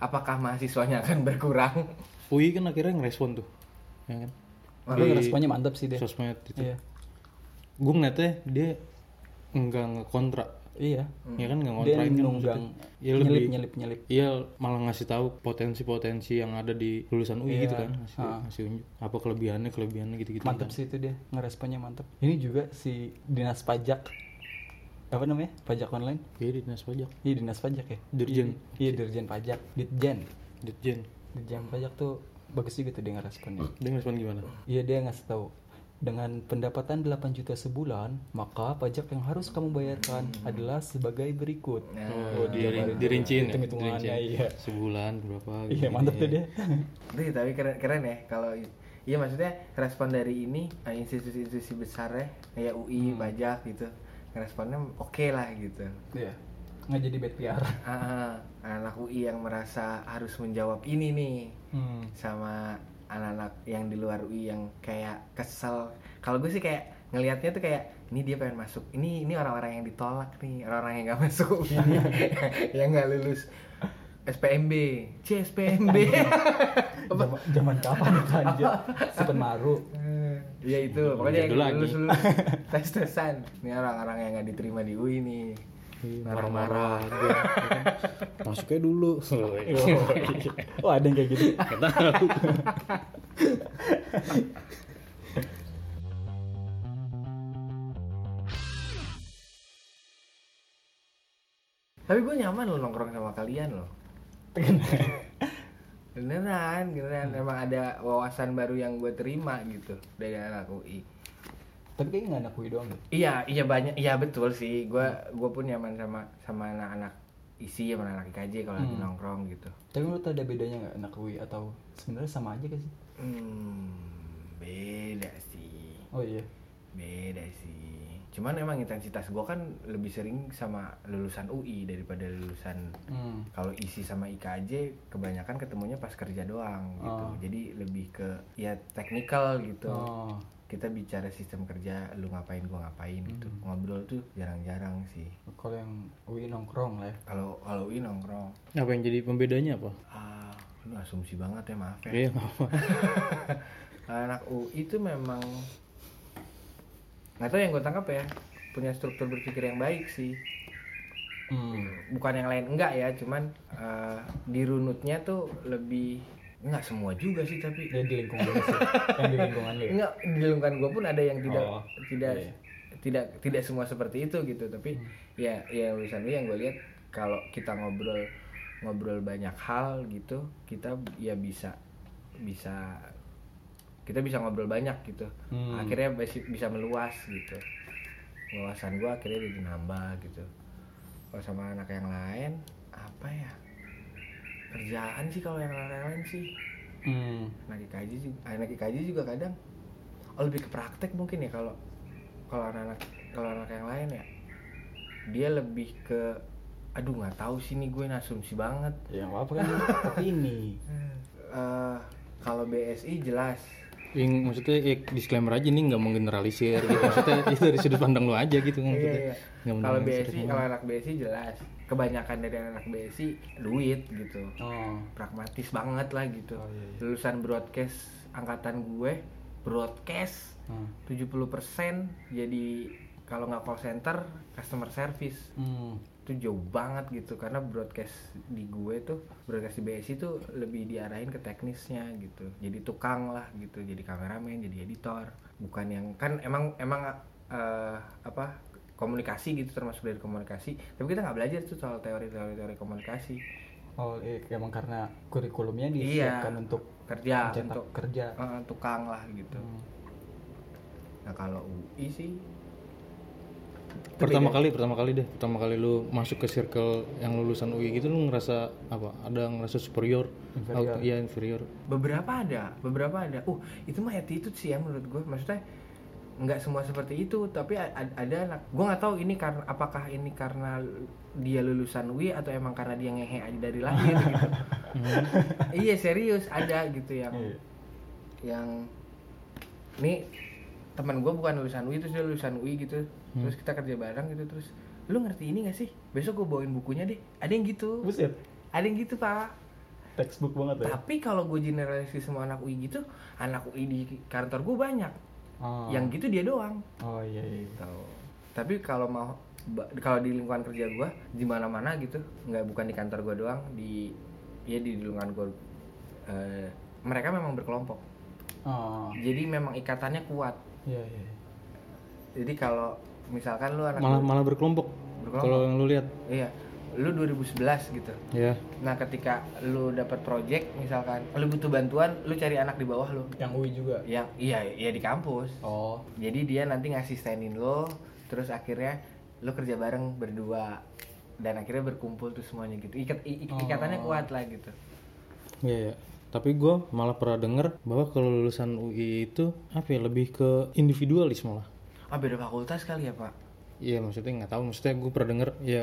Speaker 2: Apakah mahasiswanya akan berkurang?
Speaker 3: UI kan akhirnya ngerespon tuh. Ya kan?
Speaker 1: gue responnya mantap sih deh
Speaker 3: Sosmed itu.
Speaker 1: iya
Speaker 3: Gue ngeliatnya dia enggak ngekontra.
Speaker 1: Iya
Speaker 3: Ya kan nggak
Speaker 1: dia
Speaker 3: ngontrain kan
Speaker 1: nunggang
Speaker 3: maksudnya. Ya
Speaker 1: nyelip
Speaker 3: lebih
Speaker 1: nyelip nyelip.
Speaker 3: Iya malah ngasih tahu potensi-potensi yang ada di lulusan UI
Speaker 1: Iya.
Speaker 3: gitu kan ngasih,
Speaker 1: Ah.
Speaker 3: ngasih unjuk. Apa kelebihannya kelebihannya gitu-gitu
Speaker 1: mantap sih itu dia ngeresponnya mantap ini juga si dinas pajak. Apa namanya? Pajak online?
Speaker 3: Iya di dinas pajak.
Speaker 1: Iya dinas pajak ya?
Speaker 3: Dirjen.
Speaker 1: iya dirjen pajak. Ditjen.
Speaker 3: Ditjen
Speaker 1: dirjen pajak tuh bagus juga tuh dia ngeresponnya
Speaker 3: dia ngerespon gimana?
Speaker 1: Iya dia ngasih tahu dengan pendapatan 8 juta sebulan maka pajak yang harus kamu bayarkan adalah sebagai berikut.
Speaker 3: oh,
Speaker 1: dia
Speaker 3: di, dirinciin ya
Speaker 1: hitung-hitungannya
Speaker 3: Dirinciin.
Speaker 1: iya.
Speaker 3: sebulan berapa
Speaker 1: Iya mantap tuh dia.
Speaker 2: Tapi, tapi keren, keren ya kalau iya maksudnya respon dari ini eh, institusi-institusi besar ya kayak UI, pajak gitu. Responnya oke lah gitu.
Speaker 1: Iya. Nggak jadi bad PR.
Speaker 2: Ah, anak UI yang merasa harus menjawab ini nih
Speaker 1: Hmm.
Speaker 2: sama anak-anak yang di luar UI yang kayak kesel. Kalau gue sih kayak ngelihatnya tuh kayak ini dia pengen masuk. Ini ini orang-orang yang ditolak nih, orang-orang yang nggak masuk UI, yang nggak lulus SPMB, C SPMB.
Speaker 1: Zaman, zaman kapan itu anjir? Super Maru.
Speaker 2: Iya itu, pokoknya yang lulus lulus tes tesan. Ini orang-orang yang nggak diterima di UI nih.
Speaker 3: Iya,
Speaker 2: Marah-marah.
Speaker 3: dia, ya kan. masuknya dulu
Speaker 1: Oh ada yang kayak gitu.
Speaker 2: Tapi gue nyaman loh nongkrong sama kalian loh. Beneran, beneran. Emang ada wawasan baru yang gue terima gitu dari anak UI.
Speaker 1: Tapi kayaknya nggak anak UI doang deh.
Speaker 2: Iya, iya banyak, iya betul sih. Gue gue pun nyaman sama sama anak-anak isi sama anak IKJ kalau lagi
Speaker 1: Hmm.
Speaker 2: nongkrong gitu.
Speaker 1: Tapi menurut ada bedanya nggak anak UI atau sebenarnya sama aja gak sih?
Speaker 2: Hmm, beda sih.
Speaker 1: Oh iya.
Speaker 2: Beda sih. cuman emang intensitas gue kan lebih sering sama lulusan UI daripada lulusan
Speaker 1: Hmm.
Speaker 2: kalau isi sama IKJ kebanyakan ketemunya pas kerja doang gitu
Speaker 1: Oh.
Speaker 2: jadi lebih ke ya teknikal gitu
Speaker 1: Oh.
Speaker 2: Kita bicara sistem kerja lu ngapain gua ngapain gitu
Speaker 1: Hmm.
Speaker 2: ngobrol tuh jarang-jarang sih
Speaker 1: Kalau yang UI nongkrong lah ya.
Speaker 2: kalau kalau UI nongkrong
Speaker 3: Apa yang jadi pembedanya apa?
Speaker 2: ah lu asumsi banget ya maaf ya
Speaker 3: Iya, apa.
Speaker 2: anak UI itu memang nggak tahu yang gue tangkap ya punya struktur berpikir yang baik sih
Speaker 1: Hmm.
Speaker 2: bukan yang lain enggak ya cuman eh, di runutnya tuh lebih enggak semua juga sih tapi
Speaker 1: Ya di lingkungan lu sih. yang di lingkungan lu ya.
Speaker 2: enggak di lingkungan gue pun ada yang tidak
Speaker 1: Oh,
Speaker 2: tidak
Speaker 1: iya.
Speaker 2: tidak tidak semua seperti itu gitu tapi ya ya urusan lu yang gue lihat kalau kita ngobrol ngobrol banyak hal gitu kita ya bisa bisa kita bisa ngobrol banyak gitu
Speaker 1: Hmm.
Speaker 2: akhirnya bisa meluas gitu wawasan gue akhirnya jadi nambah gitu kalau sama anak yang lain apa ya kerjaan sih kalau yang lain lain sih
Speaker 1: Hmm.
Speaker 2: anak IKJ juga anak IKJ juga kadang oh lebih ke praktek mungkin ya kalau kalau anak-anak kalau anak yang lain ya dia lebih ke aduh nggak tahu sih nih gue asumsi banget
Speaker 1: Ya apa kan ini.
Speaker 2: Eh, kalau BSI jelas
Speaker 3: Yang maksudnya ya, disclaimer aja nih nggak mau generalisir gitu. Maksudnya itu dari sudut pandang lu aja gitu
Speaker 2: iya,
Speaker 3: maksudnya.
Speaker 2: iya.
Speaker 3: Mau
Speaker 2: kalau BSI kalau anak BSI jelas kebanyakan dari anak BSI duit gitu
Speaker 1: Oh.
Speaker 2: pragmatis banget lah gitu
Speaker 1: Oh, iya, iya.
Speaker 2: lulusan broadcast angkatan gue broadcast
Speaker 1: Hmm.
Speaker 2: 70% jadi kalau nggak call center customer service
Speaker 1: Hmm.
Speaker 2: itu jauh banget gitu karena broadcast di gue tuh broadcast di BSI tuh lebih diarahin ke teknisnya gitu jadi tukang lah gitu jadi kameramen jadi editor bukan yang kan emang emang eh, apa komunikasi gitu termasuk dari komunikasi tapi kita nggak belajar tuh soal teori-teori teori komunikasi
Speaker 1: Oh, iya, emang karena kurikulumnya
Speaker 2: Iya.
Speaker 1: disiapkan untuk
Speaker 2: kerja untuk
Speaker 1: kerja.
Speaker 2: eh, tukang lah gitu
Speaker 1: Hmm.
Speaker 2: nah kalau UI sih
Speaker 3: pertama
Speaker 2: beda.
Speaker 3: kali pertama kali deh pertama kali lu masuk ke circle yang lulusan UI gitu lu ngerasa apa ada ngerasa superior
Speaker 1: Inferior.
Speaker 3: Iya inferior
Speaker 2: beberapa ada beberapa ada uh itu mah attitude sih ya menurut gue maksudnya nggak semua seperti itu tapi ada anak gue nggak tahu ini karena apakah ini karena dia lulusan UI atau emang karena dia ngehe aja dari lahir gitu iya serius ada gitu yang
Speaker 1: Iya.
Speaker 2: yang nih teman gue bukan lulusan UI terus dia lulusan UI gitu terus kita kerja bareng gitu terus lu ngerti ini gak sih besok gue bawain bukunya deh ada yang gitu
Speaker 1: Buset.
Speaker 2: ada yang gitu pak
Speaker 1: Textbook banget ya.
Speaker 2: tapi kalau gue generalisasi semua anak UI gitu, anak UI di kantor gue banyak.
Speaker 1: Oh.
Speaker 2: Yang gitu dia doang.
Speaker 1: Oh iya iya.
Speaker 2: Tahu. Tapi kalau mau kalau di lingkungan kerja gue di mana-mana gitu, nggak bukan di kantor gue doang, di ya di lingkungan gue eh, mereka memang berkelompok.
Speaker 1: Oh.
Speaker 2: Jadi memang ikatannya kuat.
Speaker 1: Iya iya.
Speaker 2: Jadi kalau misalkan lu anak
Speaker 3: malah malah berkelompok
Speaker 2: Berkelompok.
Speaker 3: kalau yang lu lihat
Speaker 2: iya, lu 2011 gitu.
Speaker 3: ya
Speaker 2: Nah, ketika lu dapat project misalkan lu butuh bantuan, lu cari anak di bawah lu.
Speaker 1: Yang UI juga.
Speaker 2: Yang iya, iya di kampus.
Speaker 1: Oh.
Speaker 2: jadi dia nanti ngasistenin lo terus akhirnya lo kerja bareng berdua dan akhirnya berkumpul tuh semuanya gitu ikat i- i- ikatannya
Speaker 1: Oh.
Speaker 2: kuat lah gitu
Speaker 3: Iya, ya. Tapi gue malah pernah denger bahwa kalau lulusan UI itu apa ya lebih ke individualis malah.
Speaker 2: ah beda fakultas kali ya pak
Speaker 3: Iya maksudnya nggak tahu. Maksudnya gue pernah denger ya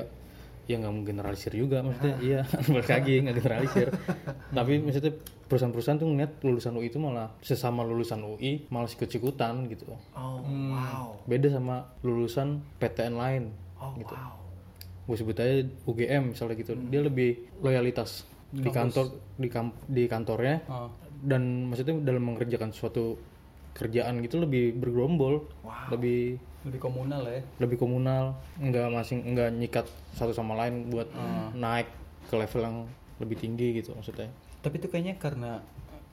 Speaker 3: ya nggak mau generalisir juga maksudnya iya balik lagi nggak generalisir. Tapi maksudnya perusahaan-perusahaan tuh ngeliat lulusan UI itu malah sesama lulusan UI malah ikut-ikutan gitu.
Speaker 2: Oh
Speaker 1: Hmm.
Speaker 2: wow.
Speaker 3: Beda sama lulusan PTN lain
Speaker 2: oh
Speaker 3: gitu.
Speaker 2: wow.
Speaker 3: Gue sebut aja UGM misalnya gitu. Dia lebih loyalitas di kantor di kam- di kantornya.
Speaker 1: Oh.
Speaker 3: dan maksudnya dalam mengerjakan suatu kerjaan gitu lebih bergerombol
Speaker 2: Wow.
Speaker 3: lebih
Speaker 1: Lebih komunal ya.
Speaker 3: lebih komunal nggak masing nggak nyikat satu sama lain buat naik ke level yang lebih tinggi gitu maksudnya
Speaker 1: Tapi itu kayaknya karena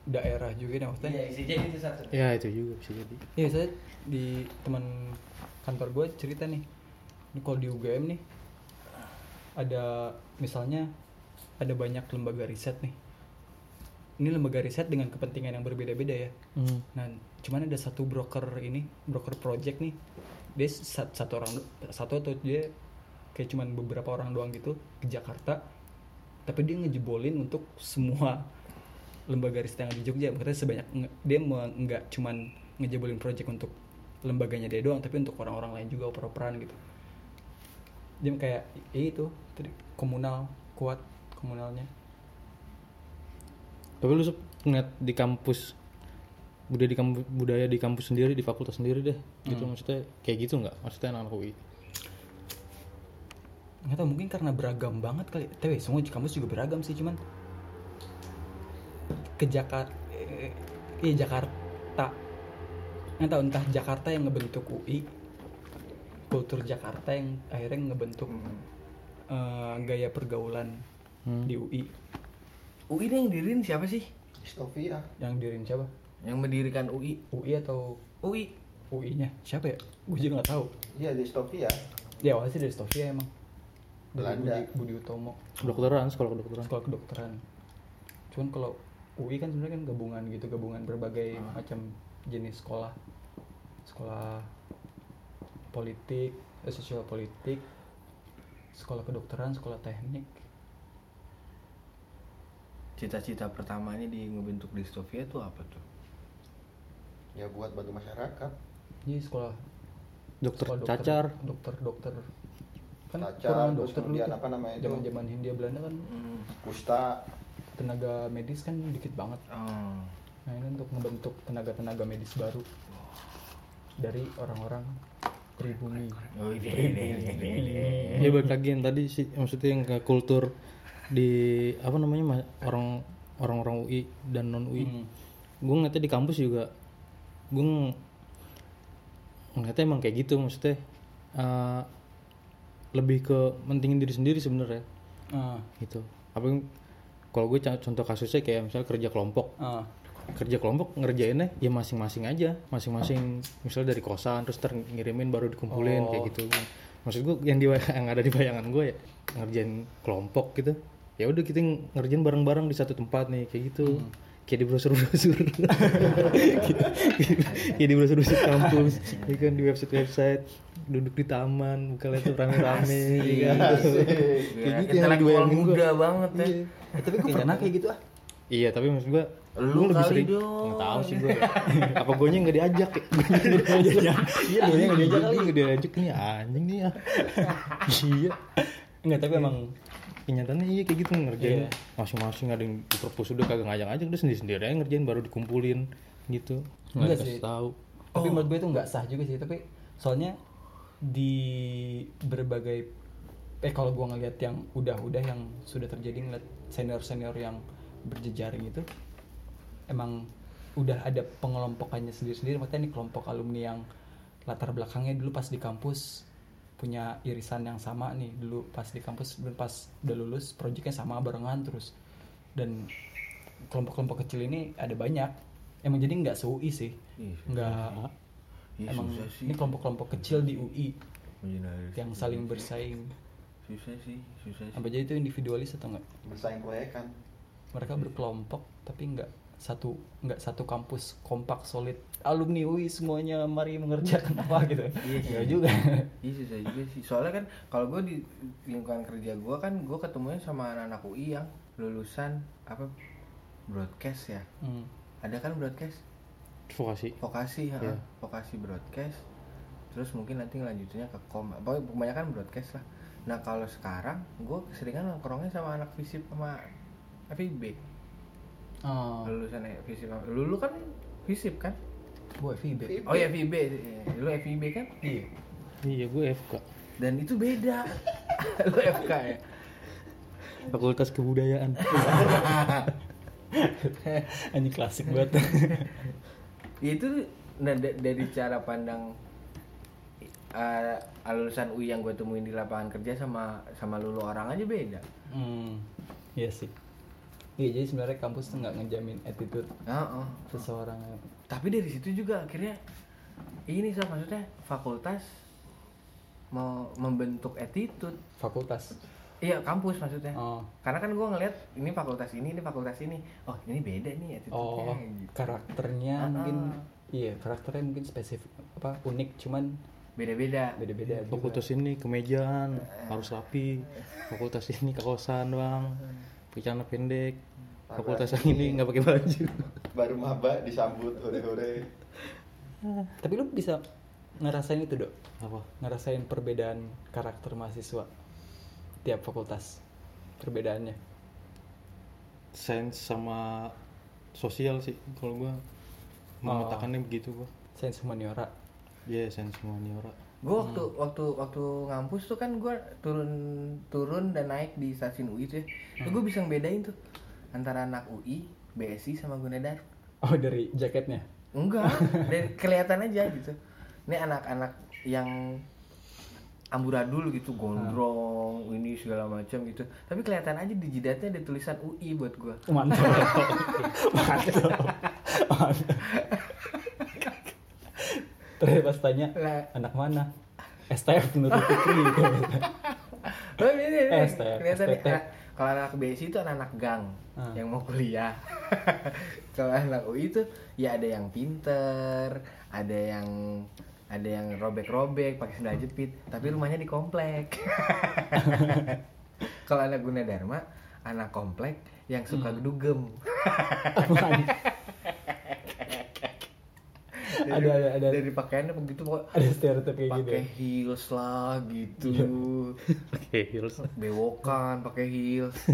Speaker 1: daerah juga deh maksudnya.
Speaker 2: bisa jadi itu satu
Speaker 3: ya itu juga bisa jadi
Speaker 1: Iya saya di teman kantor gue cerita nih, ini kalau di UGM nih ada misalnya ada banyak lembaga riset nih. Ini lembaga riset dengan kepentingan yang berbeda-beda ya.
Speaker 3: Hmm.
Speaker 1: Nah, cuman ada satu broker ini, broker project nih. Dia sa- satu orang satu atau dia kayak cuman beberapa orang doang gitu ke Jakarta. Tapi dia ngejebolin untuk semua lembaga riset yang ada di Jogja. Maksudnya sebanyak dia nggak cuman ngejebolin project untuk lembaganya dia doang tapi untuk orang-orang lain juga oper-operan gitu dia kayak ya itu komunal kuat komunalnya
Speaker 3: tapi lu ngeliat di kampus budaya di kampus budaya di kampus sendiri di fakultas sendiri deh. Gitu maksudnya kayak gitu nggak? Maksudnya anak-anak UI
Speaker 1: nggak tahu mungkin karena beragam banget kali. Tapi semua kampus juga beragam sih cuman ke Jakarta eh, iya Jakarta. Nggak tahu entah Jakarta yang ngebentuk UI kultur Jakarta yang akhirnya ngebentuk eh, gaya pergaulan
Speaker 3: Hmm.
Speaker 1: di UI
Speaker 2: UI ini yang diriin siapa sih?
Speaker 4: Distopia.
Speaker 1: yang dirin siapa
Speaker 2: yang mendirikan UI
Speaker 1: UI atau
Speaker 2: UI
Speaker 1: UI-nya siapa ya? Gue juga nggak tahu.
Speaker 4: Iya distopia.
Speaker 1: ya awalnya sih dari Stovia emang. Dari
Speaker 4: Belanda.
Speaker 1: Budi, Budi Utomo.
Speaker 3: Kedokteran sekolah kedokteran.
Speaker 1: Sekolah kedokteran. Cuman kalau UI kan sebenarnya kan gabungan gitu gabungan berbagai macam jenis sekolah. Sekolah politik eh, sosial politik sekolah kedokteran sekolah teknik.
Speaker 2: Cita-cita pertamanya di ngebentuk distopia itu apa tuh
Speaker 4: Ya buat bantu masyarakat.
Speaker 1: jadi sekolah
Speaker 3: dokter
Speaker 1: sekolah
Speaker 3: cacar
Speaker 1: dokter dokter kan
Speaker 4: Cacar, terus
Speaker 1: dokter
Speaker 4: kemudian apa namanya itu?
Speaker 1: zaman zaman Hindia Belanda kan
Speaker 4: Kusta.
Speaker 1: tenaga medis kan dikit banget
Speaker 2: oh.
Speaker 1: Nah ini untuk membentuk tenaga-tenaga medis baru dari orang-orang pribumi.
Speaker 2: oh ini ini ini ini, ini.
Speaker 3: ya balik lagi yang tadi sih maksudnya yang ke kultur di apa namanya ma- orang orang-orang UI dan non UI
Speaker 1: Hmm.
Speaker 3: gue ngeliatnya di kampus juga gue ng- ngeliatnya emang kayak gitu maksudnya eh, lebih ke mentingin diri sendiri sebenarnya.
Speaker 1: Ah,
Speaker 3: gitu. Apa kalau gue contoh kasusnya kayak misalnya kerja kelompok.
Speaker 1: Ah,
Speaker 3: kerja kelompok ngerjainnya ya masing-masing aja masing-masing misalnya dari kosan terus ter ngirimin baru dikumpulin
Speaker 1: Oh.
Speaker 3: kayak gitu. Maksud gue yang di yang ada di bayangan gue ya ngerjain kelompok gitu. Ya udah kita ngerjain bareng-bareng di satu tempat nih kayak gitu kayak di brosur-brosur kayak di brosur-brosur kampus ya kan di website-website duduk di taman buka laptop rame-rame ya kan. Kayak gitu yang
Speaker 2: Intelektual muda banget ya
Speaker 1: Eh, tapi kok pernah kayak gitu ah?
Speaker 3: Iya tapi maksud gua
Speaker 2: Lu
Speaker 3: lebih
Speaker 2: kali
Speaker 3: sering
Speaker 2: dong.
Speaker 3: nggak tahu sih gua. Apa gue nya nggak diajak ya? Iya gue nya nggak diajak kali nggak diajak nih anjing nih ya. iya.
Speaker 1: Enggak, tapi emang
Speaker 3: Kenyataannya iya kayak gitu ngerjain
Speaker 1: Iya.
Speaker 3: masing-masing ada yang di perpus udah kagak ngajak-ngajak udah sendiri-sendiri aja ngerjain baru dikumpulin gitu. Nggak
Speaker 1: sih.
Speaker 3: tahu.
Speaker 1: tapi menurut gue itu nggak sah juga sih tapi soalnya di berbagai eh kalau gue ngeliat yang udah-udah yang sudah terjadi ngeliat senior-senior yang berjejaring itu emang udah ada pengelompokannya sendiri-sendiri makanya nih kelompok alumni yang latar belakangnya dulu pas di kampus punya irisan yang sama nih. Dulu pas di kampus dan pas udah lulus proyeknya sama barengan terus. Dan kelompok-kelompok kecil ini ada banyak. Emang jadi nggak se-UI sih. Nggak
Speaker 2: Iya,
Speaker 1: emang
Speaker 2: sih.
Speaker 1: ini kelompok-kelompok kecil di UI yang saling bersaing.
Speaker 2: Susah sih susah sih.
Speaker 1: Apa jadi itu individualis atau enggak
Speaker 4: Bersaing proyekan.
Speaker 1: mereka berkelompok tapi nggak satu nggak satu kampus kompak solid alumni UI semuanya mari mengerjakan apa gitu
Speaker 2: Iya sih.
Speaker 1: Nggak juga
Speaker 2: Iya susah juga sih. Soalnya kan kalau gue di lingkungan kerja gue kan gue ketemunya sama anak-anak UI yang lulusan apa broadcast ya.
Speaker 1: Hmm.
Speaker 2: Ada kan broadcast?
Speaker 3: Vokasi.
Speaker 2: Vokasi, ha,
Speaker 3: Iya.
Speaker 2: vokasi broadcast. Terus mungkin nanti lanjutinnya ke kom. Pokoknya kebanyakan broadcast lah. Nah kalau sekarang gue keseringan nongkrongnya sama anak visip sama FIB.
Speaker 1: Oh
Speaker 2: Lulusan visip. sama- Lulu kan visip kan?
Speaker 1: gue FIB
Speaker 2: Oh ya FIB. Lu FIB kan?
Speaker 1: iya
Speaker 3: Iya gue FK.
Speaker 2: Dan itu beda. Lu FK ya.
Speaker 3: Fakultas Kebudayaan.
Speaker 1: ini klasik banget
Speaker 2: Ya, itu nah, da- dari cara pandang uh, lulusan UI yang gue temuin di lapangan kerja sama sama lulu orang aja beda.
Speaker 1: hmm. iya sih iya jadi sebenarnya kampus tuh nggak ngejamin attitude
Speaker 2: Heeh.
Speaker 1: seseorang
Speaker 2: Tapi dari situ juga akhirnya ini sih maksudnya fakultas mau membentuk attitude.
Speaker 1: fakultas
Speaker 2: Iya kampus maksudnya.
Speaker 1: oh
Speaker 2: Karena kan gue ngeliat ini fakultas ini, ini fakultas ini. Oh ini beda nih attitude-nya.
Speaker 1: Oh,
Speaker 2: gitu.
Speaker 1: karakternya
Speaker 2: Ah,
Speaker 1: mungkin
Speaker 2: ah.
Speaker 1: iya, karakternya mungkin spesifik apa unik cuman
Speaker 2: Beda-beda.
Speaker 1: beda-beda juga.
Speaker 3: Fakultas ini kemejaan harus rapi. Fakultas ini kaosan doang. Celana pendek. Fakultas yang ini nggak pakai baju.
Speaker 4: Baru maba disambut hore-hore.
Speaker 1: Tapi lu bisa ngerasain itu dok?
Speaker 3: Apa?
Speaker 1: Ngerasain perbedaan karakter mahasiswa tiap fakultas perbedaannya?
Speaker 3: Sains sama sosial sih kalau gua. Memetakannya begitu gua.
Speaker 1: Sains humaniora.
Speaker 3: Iya, sains humaniora
Speaker 2: gue waktu waktu waktu ngampus tuh kan gue turun turun dan naik di stasiun UI tuh ya. gue bisa ngebedain tuh antara anak UI BSI sama Gunadar
Speaker 1: oh dari jaketnya?
Speaker 2: Enggak dan kelihatan aja gitu. Ini anak-anak yang amburadul gitu gondrong ini segala macam gitu. Tapi kelihatan aja di jidatnya ada tulisan UI buat gue
Speaker 1: mantap. Mantap. Mantap terus pas tanya
Speaker 2: Lah.
Speaker 1: anak mana STF menurut Fikri gitu.
Speaker 2: Oh, ini, ini.
Speaker 1: STF, STT.
Speaker 2: kalau anak BSI itu anak-anak gang
Speaker 1: Ah.
Speaker 2: yang mau kuliah. kalau anak UI itu ya ada yang pinter, ada yang ada yang robek-robek pakai sendal jepit, tapi rumahnya di komplek. kalau anak Gunadarma, anak komplek yang suka dugem.
Speaker 1: Ada ada ada.
Speaker 2: Dari pakaiannya begitu kok
Speaker 1: ada stereotip kayak gitu
Speaker 2: pakai
Speaker 1: ya?
Speaker 2: heels lah gitu.
Speaker 3: oke heels.
Speaker 2: Bewokan pakai heels.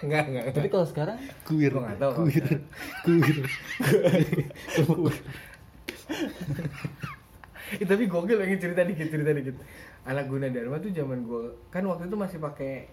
Speaker 2: Enggak, enggak.
Speaker 1: tapi kalau sekarang
Speaker 3: kuir.
Speaker 2: Gua nggak tahu
Speaker 3: kuir. kuir.
Speaker 2: Eh, tapi gokil pengen cerita dikit cerita dikit. Anak guna dharma tuh zaman gue kan waktu itu masih pakai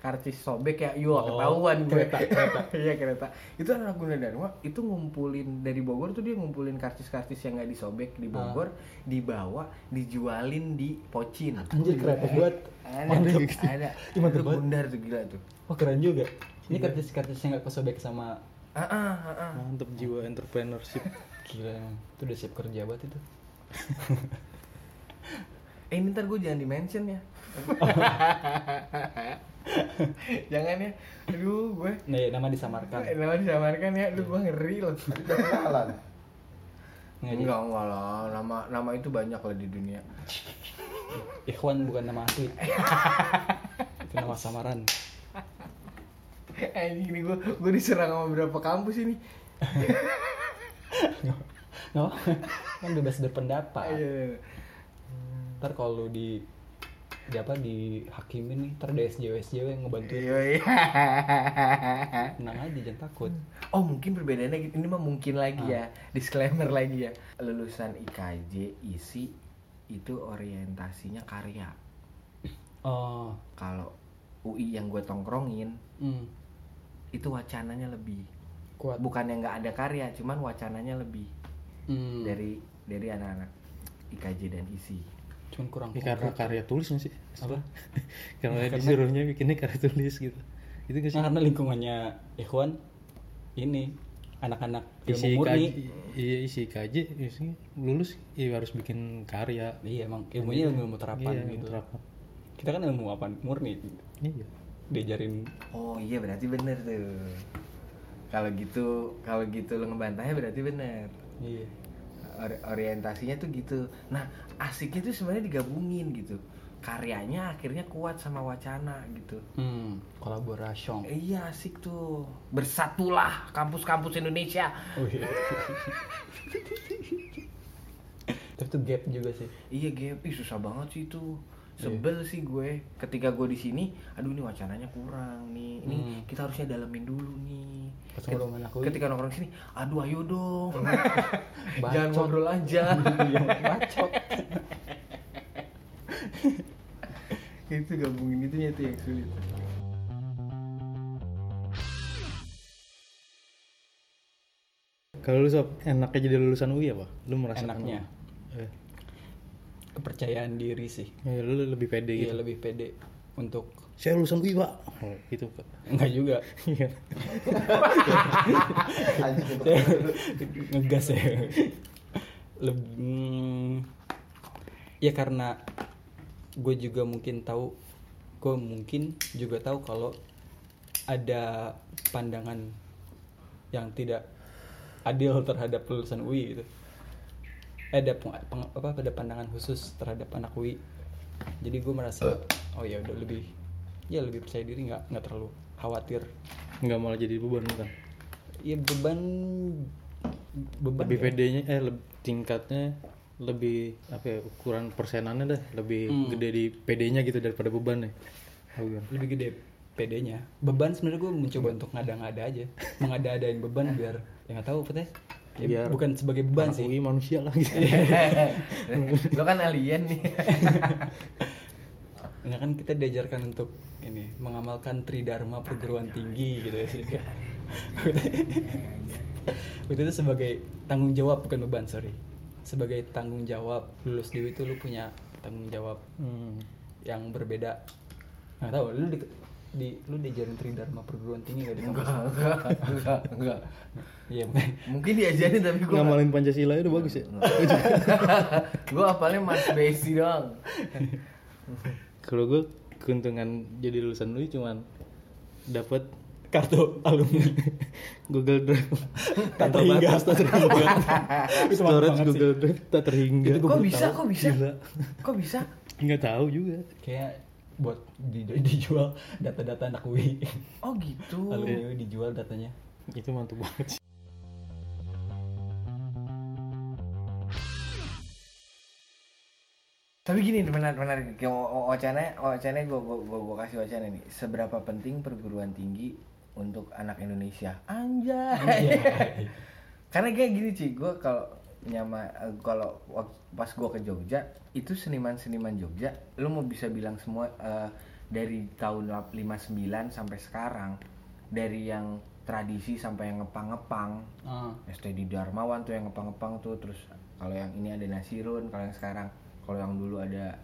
Speaker 2: karcis sobek ya. Yo
Speaker 1: Oh,
Speaker 2: ketahuan gue.
Speaker 1: kereta, kereta.
Speaker 2: iya kereta. Itu anak guna dharma itu ngumpulin dari Bogor tuh dia ngumpulin karcis-karcis yang nggak disobek di Bogor dibawa dijualin di Pocin.
Speaker 1: Anjir kreatif buat
Speaker 2: ada.
Speaker 1: Mantap.
Speaker 2: ada.
Speaker 1: Mantep
Speaker 2: itu bundar tuh gila tuh.
Speaker 1: Oh keren juga. Ini kartis-kartis yang gak kesobek sama
Speaker 2: ah ah ah, ah.
Speaker 3: mantep jiwa entrepreneurship.
Speaker 1: Gila. Emang itu udah siap kerja banget itu
Speaker 2: Eh ini ntar gue jangan di mention ya. Jangan ya. Aduh gue
Speaker 1: nih nama disamarkan.
Speaker 2: Nama disamarkan ya. Aduh gue ngeri loh. Enggak enggak lah. Nama, nama itu banyak lah di dunia.
Speaker 1: Ikhwan bukan nama asli. Itu nama samaran.
Speaker 2: Eh ini gue gue diserang sama beberapa kampus ini.
Speaker 1: No kan bebas berpendapat.
Speaker 2: Ayo.
Speaker 1: Ntar kalau lu di di apa di hakimin nih ntar ada SJW SJW yang ngebantu
Speaker 2: Iya iya.
Speaker 1: Tenang aja jangan takut.
Speaker 2: Oh mungkin perbedaannya gitu. Ini mah mungkin lagi ya. Disclaimer lagi ya. Lulusan IKJ isi Itu orientasinya karya.
Speaker 1: Oh.
Speaker 2: Kalau UI yang gue tongkrongin
Speaker 1: hmm,
Speaker 2: Itu wacananya lebih.
Speaker 1: Kuat.
Speaker 2: Bukan yang nggak ada karya cuman wacananya lebih.
Speaker 1: Hmm,
Speaker 2: dari dari anak-anak IKJ dan ISI
Speaker 1: cuman kurang
Speaker 3: ini karena karya tulis sih?
Speaker 1: Apa?
Speaker 3: Karena disuruhnya bikinnya karya tulis gitu. Itu nggak sih?
Speaker 1: Nah, karena lingkungannya Ikhwan ini anak-anak
Speaker 3: isi
Speaker 1: ilmu murni
Speaker 3: iya isi KJ isi lulus iya harus bikin karya.
Speaker 1: Iya emang ilmunya ilmu ilmu terapan
Speaker 3: Iya,
Speaker 1: gitu.
Speaker 3: terapan.
Speaker 1: kita kan ilmu apa? Murni.
Speaker 3: Iya.
Speaker 1: Diajarin.
Speaker 2: Oh iya berarti bener tuh. Kalau gitu kalau gitu lo ngebantahnya berarti bener.
Speaker 1: Iya
Speaker 2: Ori- orientasinya tuh gitu. Nah asiknya tuh sebenarnya digabungin gitu. Karyanya akhirnya kuat sama wacana gitu.
Speaker 1: Hmm, kolaborasi
Speaker 2: Eh, iya asik tuh. Bersatulah kampus-kampus Indonesia.
Speaker 1: Oh, iya. tapi tuh gap juga sih.
Speaker 2: Iya gap, ih susah banget sih itu. Sebel sih gue. Ketika gue di sini, aduh ini wacananya kurang nih. Ini
Speaker 1: Hmm.
Speaker 2: kita harusnya dalamin dulu nih.
Speaker 1: Pas
Speaker 2: Ket-. Ketika nongkrong sini, aduh ayo dong. Jangan
Speaker 1: Bacot.
Speaker 2: ngobrol aja.
Speaker 1: yang bacot
Speaker 2: itu gabungin itunya tuh yang sulit.
Speaker 3: kalau lu sob enaknya jadi lulusan UI apa lu merasa
Speaker 1: enaknya
Speaker 3: eh,
Speaker 1: kepercayaan diri sih.
Speaker 3: Ya, lu lebih pede
Speaker 1: iya
Speaker 3: gitu.
Speaker 1: lebih pede untuk
Speaker 3: saya lulusan UI pak. Oh, gitu pak.
Speaker 1: Enggak juga.
Speaker 3: Iya.
Speaker 1: Ngegas ya. Lebih hmm, ya karena gue juga mungkin tahu gue mungkin juga tahu kalau ada pandangan yang tidak adil terhadap lulusan UI gitu ada peng- peng- apa ada pandangan khusus terhadap anak UI jadi gue merasa oh ya udah lebih ya lebih percaya diri nggak nggak terlalu khawatir.
Speaker 3: Nggak malah jadi beban kan
Speaker 1: ya beban beban
Speaker 3: lebih
Speaker 1: ya.
Speaker 3: pedenya eh lebih tingkatnya lebih apa ya ukuran persenannya dah lebih
Speaker 1: Hmm.
Speaker 3: gede di PD-nya gitu daripada beban ya.
Speaker 1: Lebih gede PD-nya beban sebenarnya gue mencoba untuk ngada-ngada aja. Mengada-adain beban biar ya nggak tahu apa ya, bukan sebagai beban sih
Speaker 3: UI manusia lah gitu.
Speaker 2: lo kan alien nih
Speaker 1: Nah kan kita diajarkan untuk ini mengamalkan tridharma perguruan tinggi gitu ya sih. itu tuh sebagai tanggung jawab bukan beban sorry. Sebagai tanggung jawab lulus dewi itu lu punya tanggung jawab
Speaker 3: Hmm.
Speaker 1: yang berbeda. Nggak tahu lu di, di lu diajarin tridharma perguruan tinggi gak di kampus?
Speaker 2: enggak enggak enggak
Speaker 1: Iya makanya.
Speaker 2: mungkin diajarin tapi gue
Speaker 3: Ngamalin Pancasila itu bagus ya.
Speaker 2: gue apalnya mas besi doang
Speaker 3: Kalau gue keuntungan jadi lulusan UI cuman dapat
Speaker 1: Kartu alumni.
Speaker 3: Google Drive
Speaker 1: Tak terhingga.
Speaker 3: tak terhingga. Storage. Google Drive tak terhingga.
Speaker 1: Gua
Speaker 2: kok bisa kok bisa kok bisa
Speaker 3: Nggak tahu juga.
Speaker 1: Kayak buat di, dijual data-data anak UI.
Speaker 2: oh gitu.
Speaker 1: Alumni UI dijual datanya.
Speaker 3: Itu mantap banget sih.
Speaker 2: tapi gini benar benar. Wacana wacana gue gue gue kasih wacana nih seberapa penting perguruan tinggi untuk anak Indonesia? Anjay. Karena kayak gini sih gue kalau nyama eh, kalau pas gue ke Jogja itu seniman-seniman Jogja lu mau bisa bilang semua eh, dari tahun lap- 59 sampai sekarang dari yang tradisi sampai yang ngepang-ngepang
Speaker 1: Ah.
Speaker 2: STD Darmawan tuh yang ngepang-ngepang tuh terus kalau yang ini ada Nasirun kalau yang sekarang kalau yang dulu ada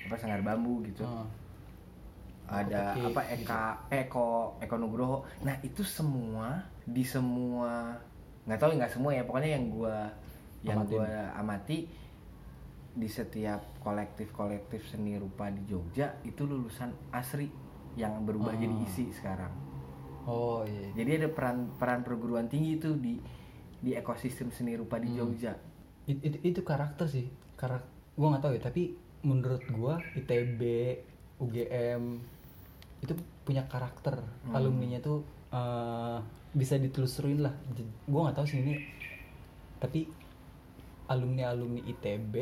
Speaker 2: apa Sanggar Bambu gitu
Speaker 1: Ah.
Speaker 2: ada
Speaker 1: Oke,
Speaker 2: apa Eka Eko Eko Nugroho nah itu semua di semua nggak tahu nggak semua ya pokoknya yang gua yang gua amati di setiap kolektif-kolektif seni rupa di Jogja itu lulusan asri yang berubah
Speaker 1: Ah.
Speaker 2: jadi isi sekarang
Speaker 1: Oh iya.
Speaker 2: jadi ada peran peran perguruan tinggi itu di di ekosistem seni rupa di
Speaker 1: Hmm.
Speaker 2: Jogja
Speaker 1: It- itu, itu karakter sih. Karak gua nggak tahu ya, tapi menurut gua ITB, UGM itu punya karakter.
Speaker 2: Hmm.
Speaker 1: Alumninya tuh eh, bisa ditelusurin lah. Gua nggak tahu sih ini. Tapi alumni-alumni ITB,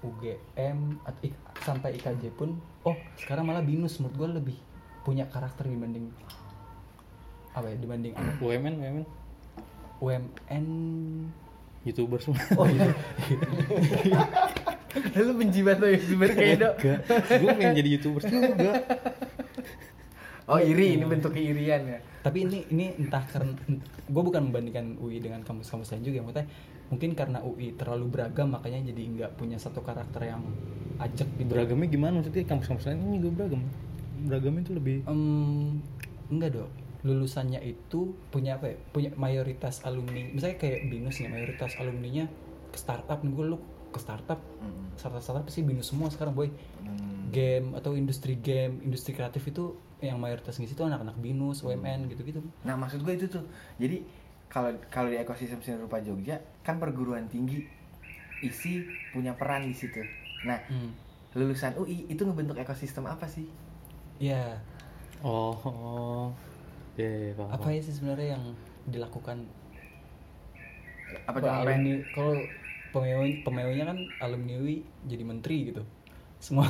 Speaker 1: UGM at- ik- sampai IKJ pun oh, sekarang malah BINUS. Menurut gua lebih punya karakter dibanding apa ya dibanding anak
Speaker 3: UMN, UMN,
Speaker 1: UMN
Speaker 3: youtuber semua.
Speaker 1: oh iya.
Speaker 2: Lu benci banget youtuber kayak
Speaker 3: Enggak, gue pengen jadi youtuber juga.
Speaker 2: Oh iri. Ini bentuk keirian ya.
Speaker 1: Tapi ini ini entah karena gue bukan membandingkan UI dengan kampus-kampus lain juga maksudnya mungkin karena UI terlalu beragam makanya jadi nggak punya satu karakter yang ajak gitu.
Speaker 3: Beragamnya gimana? Maksudnya kampus-kampus lain ini juga beragam. Beragamnya itu lebih
Speaker 1: Em, enggak dong lulusannya itu punya apa ya? Punya mayoritas alumni. Misalnya kayak binus nih mayoritas alumninya ke startup nih. Gue lu ke startup startup startup pasti binus semua sekarang boy.
Speaker 2: Hmm.
Speaker 1: game atau industri game industri kreatif itu yang mayoritas ngisi itu anak-anak binus UMN gitu-gitu.
Speaker 2: Nah maksud gue itu tuh. Jadi kalau kalau di ekosistem seni rupa Jogja kan perguruan tinggi isi punya peran di situ. Nah
Speaker 1: Hmm.
Speaker 2: lulusan UI itu ngebentuk ekosistem apa sih?
Speaker 1: Ya
Speaker 3: oh, oh. Ya, ya, paham.
Speaker 1: apa ya sih sebenarnya yang dilakukan?
Speaker 2: Apa tuh
Speaker 1: kalau pemeo pemeonya kan alumni UI jadi menteri gitu semua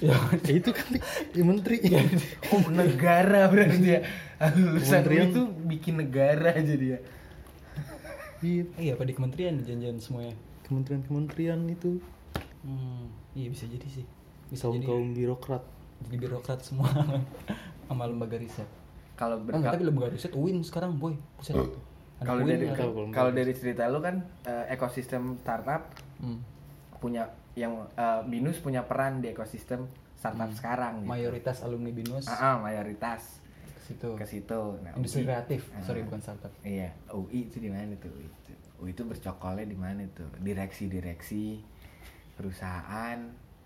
Speaker 1: ya
Speaker 3: Ya, itu kan ya, menteri.
Speaker 2: oh negara berarti ya. Lulusan
Speaker 3: Kementerian.
Speaker 2: itu bikin negara jadi ya
Speaker 3: Iya,
Speaker 1: iya apa di kementerian janjian semuanya?
Speaker 3: Kementerian-kementerian itu.
Speaker 1: Hmm, iya bisa jadi sih. Bisa
Speaker 3: kaum
Speaker 1: jadi
Speaker 3: kaum birokrat.
Speaker 1: jadi birokrat semua sama lembaga riset.
Speaker 2: Kalau
Speaker 1: Ah,
Speaker 2: berka-
Speaker 1: enggak, tapi lembaga riset UIN sekarang boy.
Speaker 2: Kalau
Speaker 1: UIN
Speaker 2: dari
Speaker 1: ada.
Speaker 3: kalau bagus.
Speaker 2: dari cerita lu kan eh, ekosistem startup
Speaker 1: Hmm,
Speaker 2: punya yang eh, binus punya peran di ekosistem startup
Speaker 1: Hmm.
Speaker 2: sekarang gitu.
Speaker 1: mayoritas alumni binus?
Speaker 2: Ah, ah, mayoritas.
Speaker 1: Ke situ.
Speaker 2: Ke situ. Nah,
Speaker 1: industri
Speaker 2: UI
Speaker 1: kreatif.
Speaker 2: Ah.
Speaker 1: sorry bukan startup.
Speaker 2: Iya UI itu di mana tuh? UI itu, UI itu bercokolnya di mana tuh? Direksi-direksi perusahaan.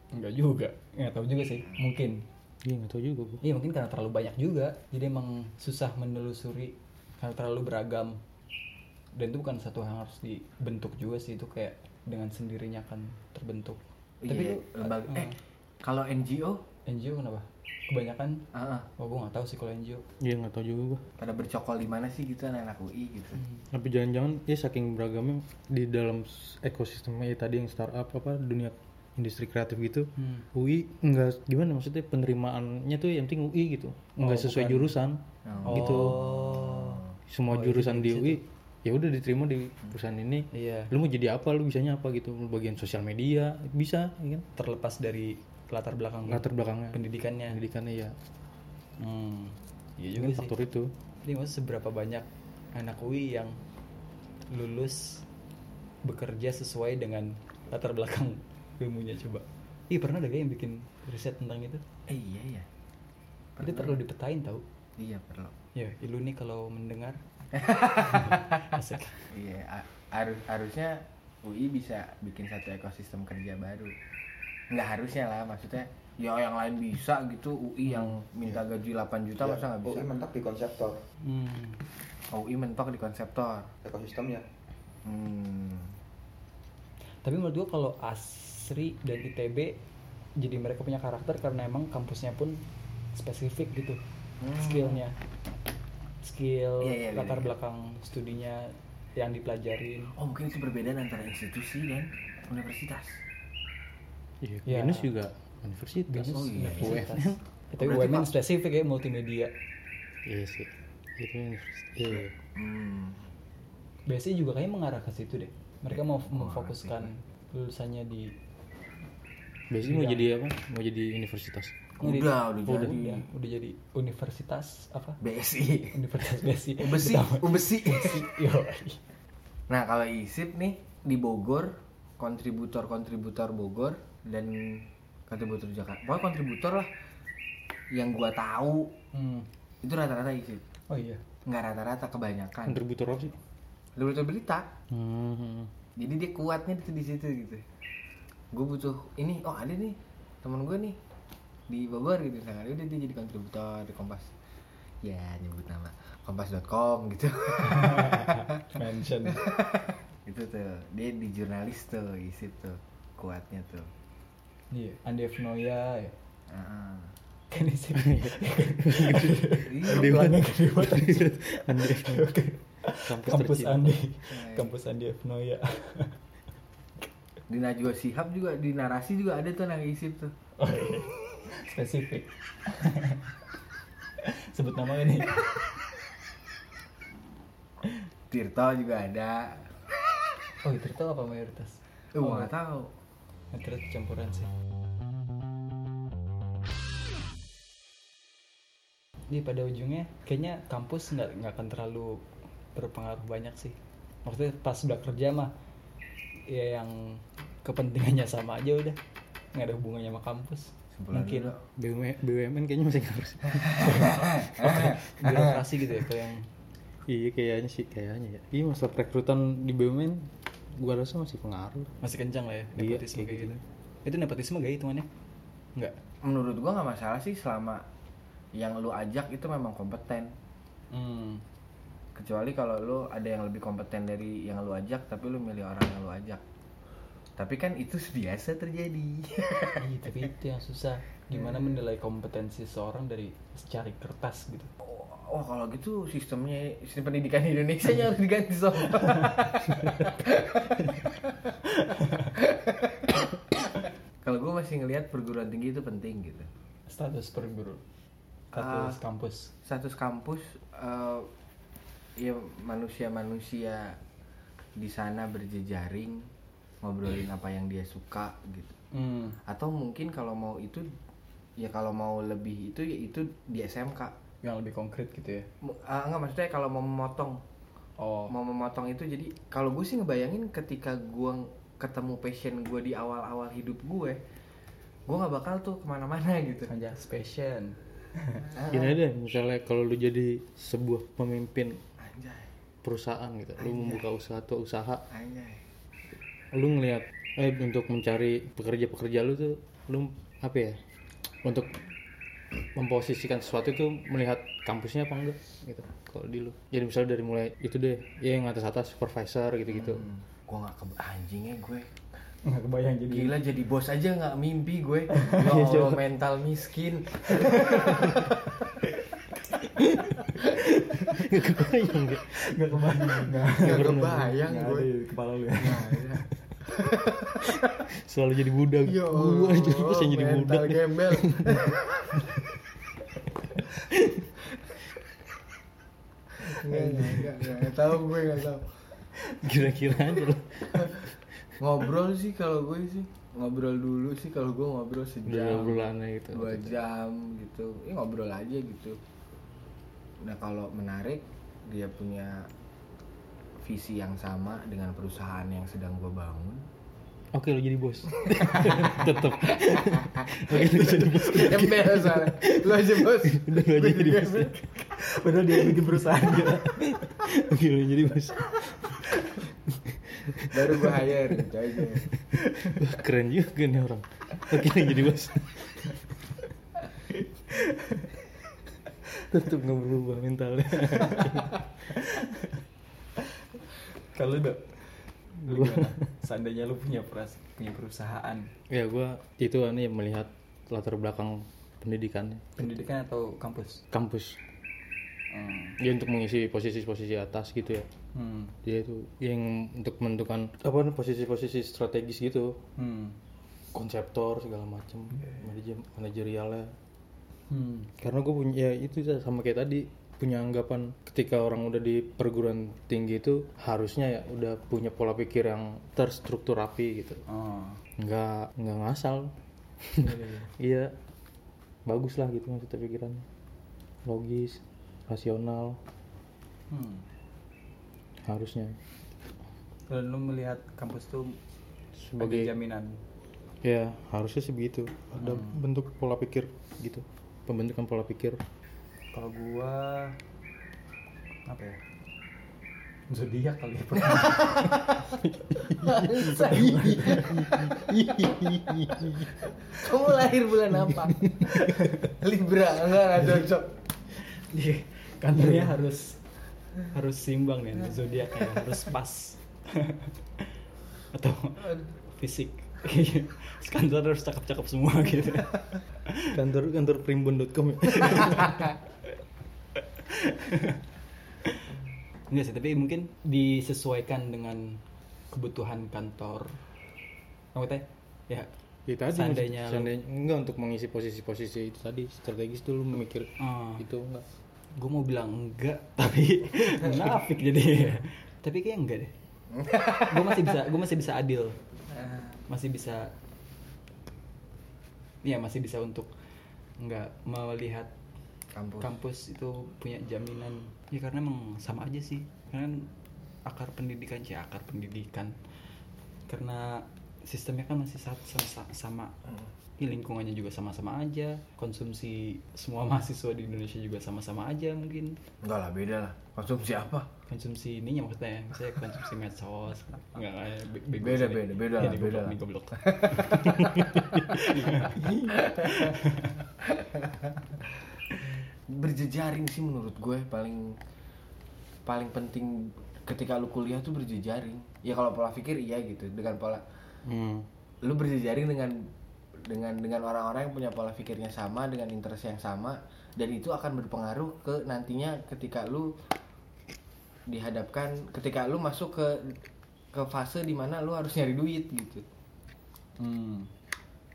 Speaker 1: Enggak juga. Nggak tahu juga sih. Mungkin.
Speaker 3: Iya nggak tahu juga gua.
Speaker 1: Iya mungkin karena terlalu banyak juga, jadi emang susah menelusuri karena terlalu beragam. Dan itu bukan satu hal yang harus dibentuk juga sih. Itu kayak dengan sendirinya akan terbentuk. Tapi
Speaker 2: Iya,
Speaker 1: lu-
Speaker 2: lembaga
Speaker 1: eh,
Speaker 2: eh kalau NGO
Speaker 1: NGO kenapa kebanyakan
Speaker 2: Ah, ah.
Speaker 1: oh gue nggak tahu sih kalau NGO
Speaker 3: Iya nggak tahu juga gua.
Speaker 2: pada bercokol di mana sih gitu anak-anak UI gitu
Speaker 3: Tapi jangan-jangan ya saking beragamnya di dalam ekosistemnya ya tadi yang startup apa dunia industri kreatif gitu.
Speaker 1: Hmm.
Speaker 3: UI enggak gimana maksudnya penerimaannya tuh yang penting UI gitu. Enggak sesuai jurusan.
Speaker 2: Oh.
Speaker 3: Gitu.
Speaker 1: oh
Speaker 3: Semua jurusan di UI ya udah diterima di perusahaan ini.
Speaker 1: iya
Speaker 3: Lu mau jadi apa? Lu bisanya apa gitu? Lu bagian sosial media bisa ya kan?
Speaker 1: terlepas dari latar belakang
Speaker 3: Latar belakangnya
Speaker 1: pendidikannya
Speaker 3: pendidikannya ya.
Speaker 1: hmm. iya juga sih
Speaker 3: faktor itu.
Speaker 1: Jadi maksudnya seberapa banyak anak UI yang lulus bekerja sesuai dengan latar belakang ilmunya coba. Ih pernah ada gak yang bikin riset tentang itu?
Speaker 2: eh iya ya
Speaker 1: Itu perlu dipetain tau.
Speaker 2: iya perlu
Speaker 1: Ya, Ilu nih kalau mendengar Asik.
Speaker 2: iya harus harusnya UI bisa bikin satu ekosistem kerja baru nggak harusnya lah maksudnya ya yang lain bisa gitu UI yang minta gaji 8 juta
Speaker 4: Ya,
Speaker 2: masa nggak bisa
Speaker 4: UI mentok di konseptor
Speaker 1: Hmm.
Speaker 2: UI mentok di konseptor
Speaker 4: ekosistemnya.
Speaker 2: hmm.
Speaker 1: Tapi menurut gua kalau Asri dan ITB jadi mereka punya karakter karena emang kampusnya pun spesifik gitu
Speaker 2: Hmm.
Speaker 1: skillnya skill
Speaker 2: Iya, iya,
Speaker 1: latar
Speaker 2: iya.
Speaker 1: belakang studinya yang dipelajarin
Speaker 2: oh mungkin itu perbedaan antara institusi dan universitas
Speaker 3: Iya,
Speaker 1: Ya.
Speaker 3: BINUS juga universitas.
Speaker 2: Oh, iya.
Speaker 1: Universitas. Ya, tapi
Speaker 2: Berarti,
Speaker 1: UMN spesifik ya multimedia
Speaker 3: Iya sih. Itu universitas. Iya. iya.
Speaker 2: hmm.
Speaker 1: biasanya juga kayaknya mengarah ke situ deh mereka mau
Speaker 2: Oh,
Speaker 1: memfokuskan lulusannya di
Speaker 3: Biasanya mau jadi apa? Mau jadi universitas.
Speaker 2: Udah udah
Speaker 1: udah,
Speaker 2: jadi
Speaker 1: udah, udah jadi universitas apa
Speaker 2: BSI
Speaker 1: Universitas Besi
Speaker 2: Ubesi Ubesi
Speaker 1: Yo.
Speaker 2: Nah kalau ISIP nih di Bogor kontributor-kontributor Bogor dan kontributor Jakarta, pokoknya kontributor lah yang gua tahu
Speaker 1: Hmm.
Speaker 2: itu rata-rata ISIP,
Speaker 1: oh iya
Speaker 2: nggak rata-rata kebanyakan.
Speaker 3: Kontributor apa sih?
Speaker 2: Kontributor berita,
Speaker 3: Hmm.
Speaker 2: jadi dia kuatnya di, di situ gitu. Gue butuh ini, oh ada nih teman gue nih di Bogor gitu, misalkan udah dia jadi kontributor di Kompas. Ya nyebut nama kompas.com gitu.
Speaker 1: mention
Speaker 2: itu tuh dia di jurnalis tuh ISIP tuh kuatnya tuh.
Speaker 1: iya Andi F. Noya ya
Speaker 2: Ah.
Speaker 1: kan isi
Speaker 2: Iya.
Speaker 3: Andi. Kampus,
Speaker 1: kampus. Andi kampus Andi. Noya
Speaker 2: di Najwa Shihab juga di narasi juga ada tuh anak isip tuh
Speaker 1: oh, iya. Spesifik. Sebut nama ini.
Speaker 2: Tirto juga ada.
Speaker 1: Oh tuh apa mayoritas?
Speaker 2: Eh gua nggak tahu.
Speaker 1: Mayoritas campuran sih. Jadi pada ujungnya kayaknya kampus nggak nggak akan terlalu berpengaruh banyak sih. Maksudnya pas udah kerja mah ya yang kepentingannya sama aja udah. Nggak ada hubungannya sama kampus. Mungkin
Speaker 2: dulu.
Speaker 3: BUMN, BUMN kayaknya masih harus.
Speaker 1: birokrasi gitu ya kayak yang
Speaker 3: iya kayaknya sih kayaknya ya. Iya masalah perekrutan di BUMN gua rasa masih pengaruh.
Speaker 1: masih kencang lah ya
Speaker 3: Iya,
Speaker 1: nepotisme
Speaker 3: kayak
Speaker 1: kayak
Speaker 3: gitu.
Speaker 1: gitu. Itu nepotisme gak hitungannya? Enggak.
Speaker 2: menurut gua nggak masalah sih selama yang lu ajak itu memang kompeten
Speaker 1: Hmm.
Speaker 2: kecuali kalau lu ada yang lebih kompeten dari yang lu ajak tapi lu milih orang yang lu ajak tapi kan itu biasa terjadi
Speaker 1: Iya, tapi itu yang susah. Gimana menilai kompetensi seorang dari secari kertas gitu.
Speaker 2: oh kalau gitu sistemnya sistem pendidikan di Indonesia nya harus diganti sob kalau gue masih ngelihat perguruan tinggi itu penting gitu
Speaker 1: Status perguru.
Speaker 2: Ah.
Speaker 1: Status kampus.
Speaker 2: status kampus eh, ya manusia-manusia di sana berjejaring ngobrolin apa yang dia suka gitu.
Speaker 1: Hmm.
Speaker 2: atau mungkin kalau mau itu ya kalau mau lebih itu ya itu di SMK
Speaker 1: Yang lebih konkret gitu ya.
Speaker 2: Ah, enggak maksudnya kalau mau memotong.
Speaker 1: Oh.
Speaker 2: mau memotong itu jadi kalau gue sih ngebayangin ketika gue ketemu passion gue di awal-awal hidup gue gue nggak bakal tuh ke mana-mana gitu.
Speaker 1: Aja passion.
Speaker 2: Ah,
Speaker 3: Gini deh, misalnya kalau lu jadi sebuah pemimpin
Speaker 2: anjay.
Speaker 3: perusahaan gitu, lu membuka usaha atau usaha,
Speaker 2: anjay
Speaker 3: lu ngelihat eh untuk mencari pekerja-pekerja lu tuh lu apa ya? Untuk memposisikan sesuatu itu melihat kampusnya apa enggak gitu. Kalau di lu. Jadi misalnya dari mulai itu deh, ya yang atas atas supervisor gitu-gitu.
Speaker 2: gue nggak ke anjingnya gue
Speaker 1: nggak kebayang jadi
Speaker 2: Gila jadi bos aja nggak mimpi gue.
Speaker 3: Iya,
Speaker 2: Ya Allah mental miskin.
Speaker 3: Gak kebayang gak?
Speaker 1: nggak kebayang nggak
Speaker 2: Gak kebayang gue.
Speaker 1: di kepala lu ya
Speaker 3: Selalu jadi budak.
Speaker 2: Ya
Speaker 3: Gua aja bos yang jadi
Speaker 2: mental
Speaker 3: budak.
Speaker 2: gembel. Enggak, enggak, enggak, enggak tahu gue enggak tahu.
Speaker 3: Kira-kira aja loh.
Speaker 2: Ngobrol sih kalau gue sih ngobrol dulu sih kalau gue ngobrol
Speaker 3: Udah
Speaker 2: sejam
Speaker 3: gitu.
Speaker 2: dua jam gitu ya ngobrol aja gitu nah kalau menarik dia punya visi yang sama dengan perusahaan yang sedang gue bangun
Speaker 3: Oke lo jadi bos. Tetep. Oke lo jadi bos.
Speaker 2: gembel soalnya lu aja bos
Speaker 3: Udah lo aja jadi bos.
Speaker 1: padahal dia bikin perusahaan gitu
Speaker 3: Oke lo jadi bos.
Speaker 2: baru gue hire
Speaker 3: Keren juga nih orang. Oke lo jadi bos. Tetep nggak berubah mentalnya.
Speaker 1: kalau dok lu gimana? Seandainya lu punya peras punya perusahaan.
Speaker 3: Ya gua itu aneh melihat latar belakang pendidikannya
Speaker 1: pendidikan atau kampus?
Speaker 3: Kampus.
Speaker 1: Hmm.
Speaker 3: ya untuk mengisi posisi-posisi atas gitu ya.
Speaker 1: Hmm.
Speaker 3: dia itu yang untuk menentukan apa posisi-posisi strategis gitu.
Speaker 1: Hmm.
Speaker 3: konseptor segala macam manajer manajerialnya
Speaker 1: Hmm.
Speaker 3: karena gue punya ya itu sama kayak tadi punya anggapan ketika orang udah di perguruan tinggi itu harusnya ya udah punya pola pikir yang terstruktur rapi gitu
Speaker 1: Oh.
Speaker 3: nggak nggak ngasal
Speaker 1: Iya, iya.
Speaker 3: iya bagus lah gitu maksudnya pikirannya logis rasional
Speaker 1: Hmm.
Speaker 3: harusnya
Speaker 1: Kalau lu melihat kampus tuh
Speaker 3: sebagai
Speaker 1: jaminan.
Speaker 3: ya harusnya sih begitu ada bentuk pola pikir gitu pembentukan pola pikir
Speaker 1: Kalau gua apa ya? Zodiak kali ya.
Speaker 2: kamu lahir bulan apa libra enggak enggak cocok
Speaker 1: Iya, kantornya harus harus simbang nih zodiaknya harus pas. Atau fisik. kantor harus cakep-cakep semua gitu.
Speaker 3: kantor kantor primbon.com ya.
Speaker 1: Enggak sih, tapi mungkin disesuaikan dengan kebutuhan kantor. Maksudnya ya.
Speaker 3: Ya tadi
Speaker 1: Seandainya lu-
Speaker 3: seandainya enggak untuk mengisi posisi-posisi itu tadi strategis tuh lu mikir
Speaker 1: Ah.
Speaker 3: itu enggak.
Speaker 1: Gue mau bilang enggak tapi nafik jadi. Tapi kayak enggak deh. Gue masih bisa gue masih bisa adil masih bisa ya masih bisa untuk nggak melihat
Speaker 2: kampus.
Speaker 1: kampus itu punya jaminan. Ya karena emang sama aja sih. Karena akar pendidikan sih akar pendidikan. Karena sistemnya kan masih sa- sama, sama Ya, lingkungannya juga sama-sama aja. Konsumsi semua mahasiswa di Indonesia juga sama-sama aja mungkin.
Speaker 2: Enggak lah beda lah. Konsumsi apa?
Speaker 1: Konsumsi ininya maksudnya. Misalnya konsumsi medsos. Enggak kayak bego
Speaker 2: Beda,
Speaker 1: sih.
Speaker 2: beda, beda
Speaker 1: Ini
Speaker 2: lah, beda
Speaker 1: ini goblok.
Speaker 2: berjejaring sih menurut gue paling paling penting ketika lu kuliah tuh berjejaring. Ya kalau pola pikir iya gitu dengan pola
Speaker 3: hmm.
Speaker 2: lu berjejaring dengan dengan dengan orang-orang yang punya pola pikirnya sama dengan interest yang sama dan itu akan berpengaruh ke nantinya ketika lu dihadapkan ketika lu masuk ke ke fase di mana lu harus nyari duit gitu.
Speaker 1: Hmm.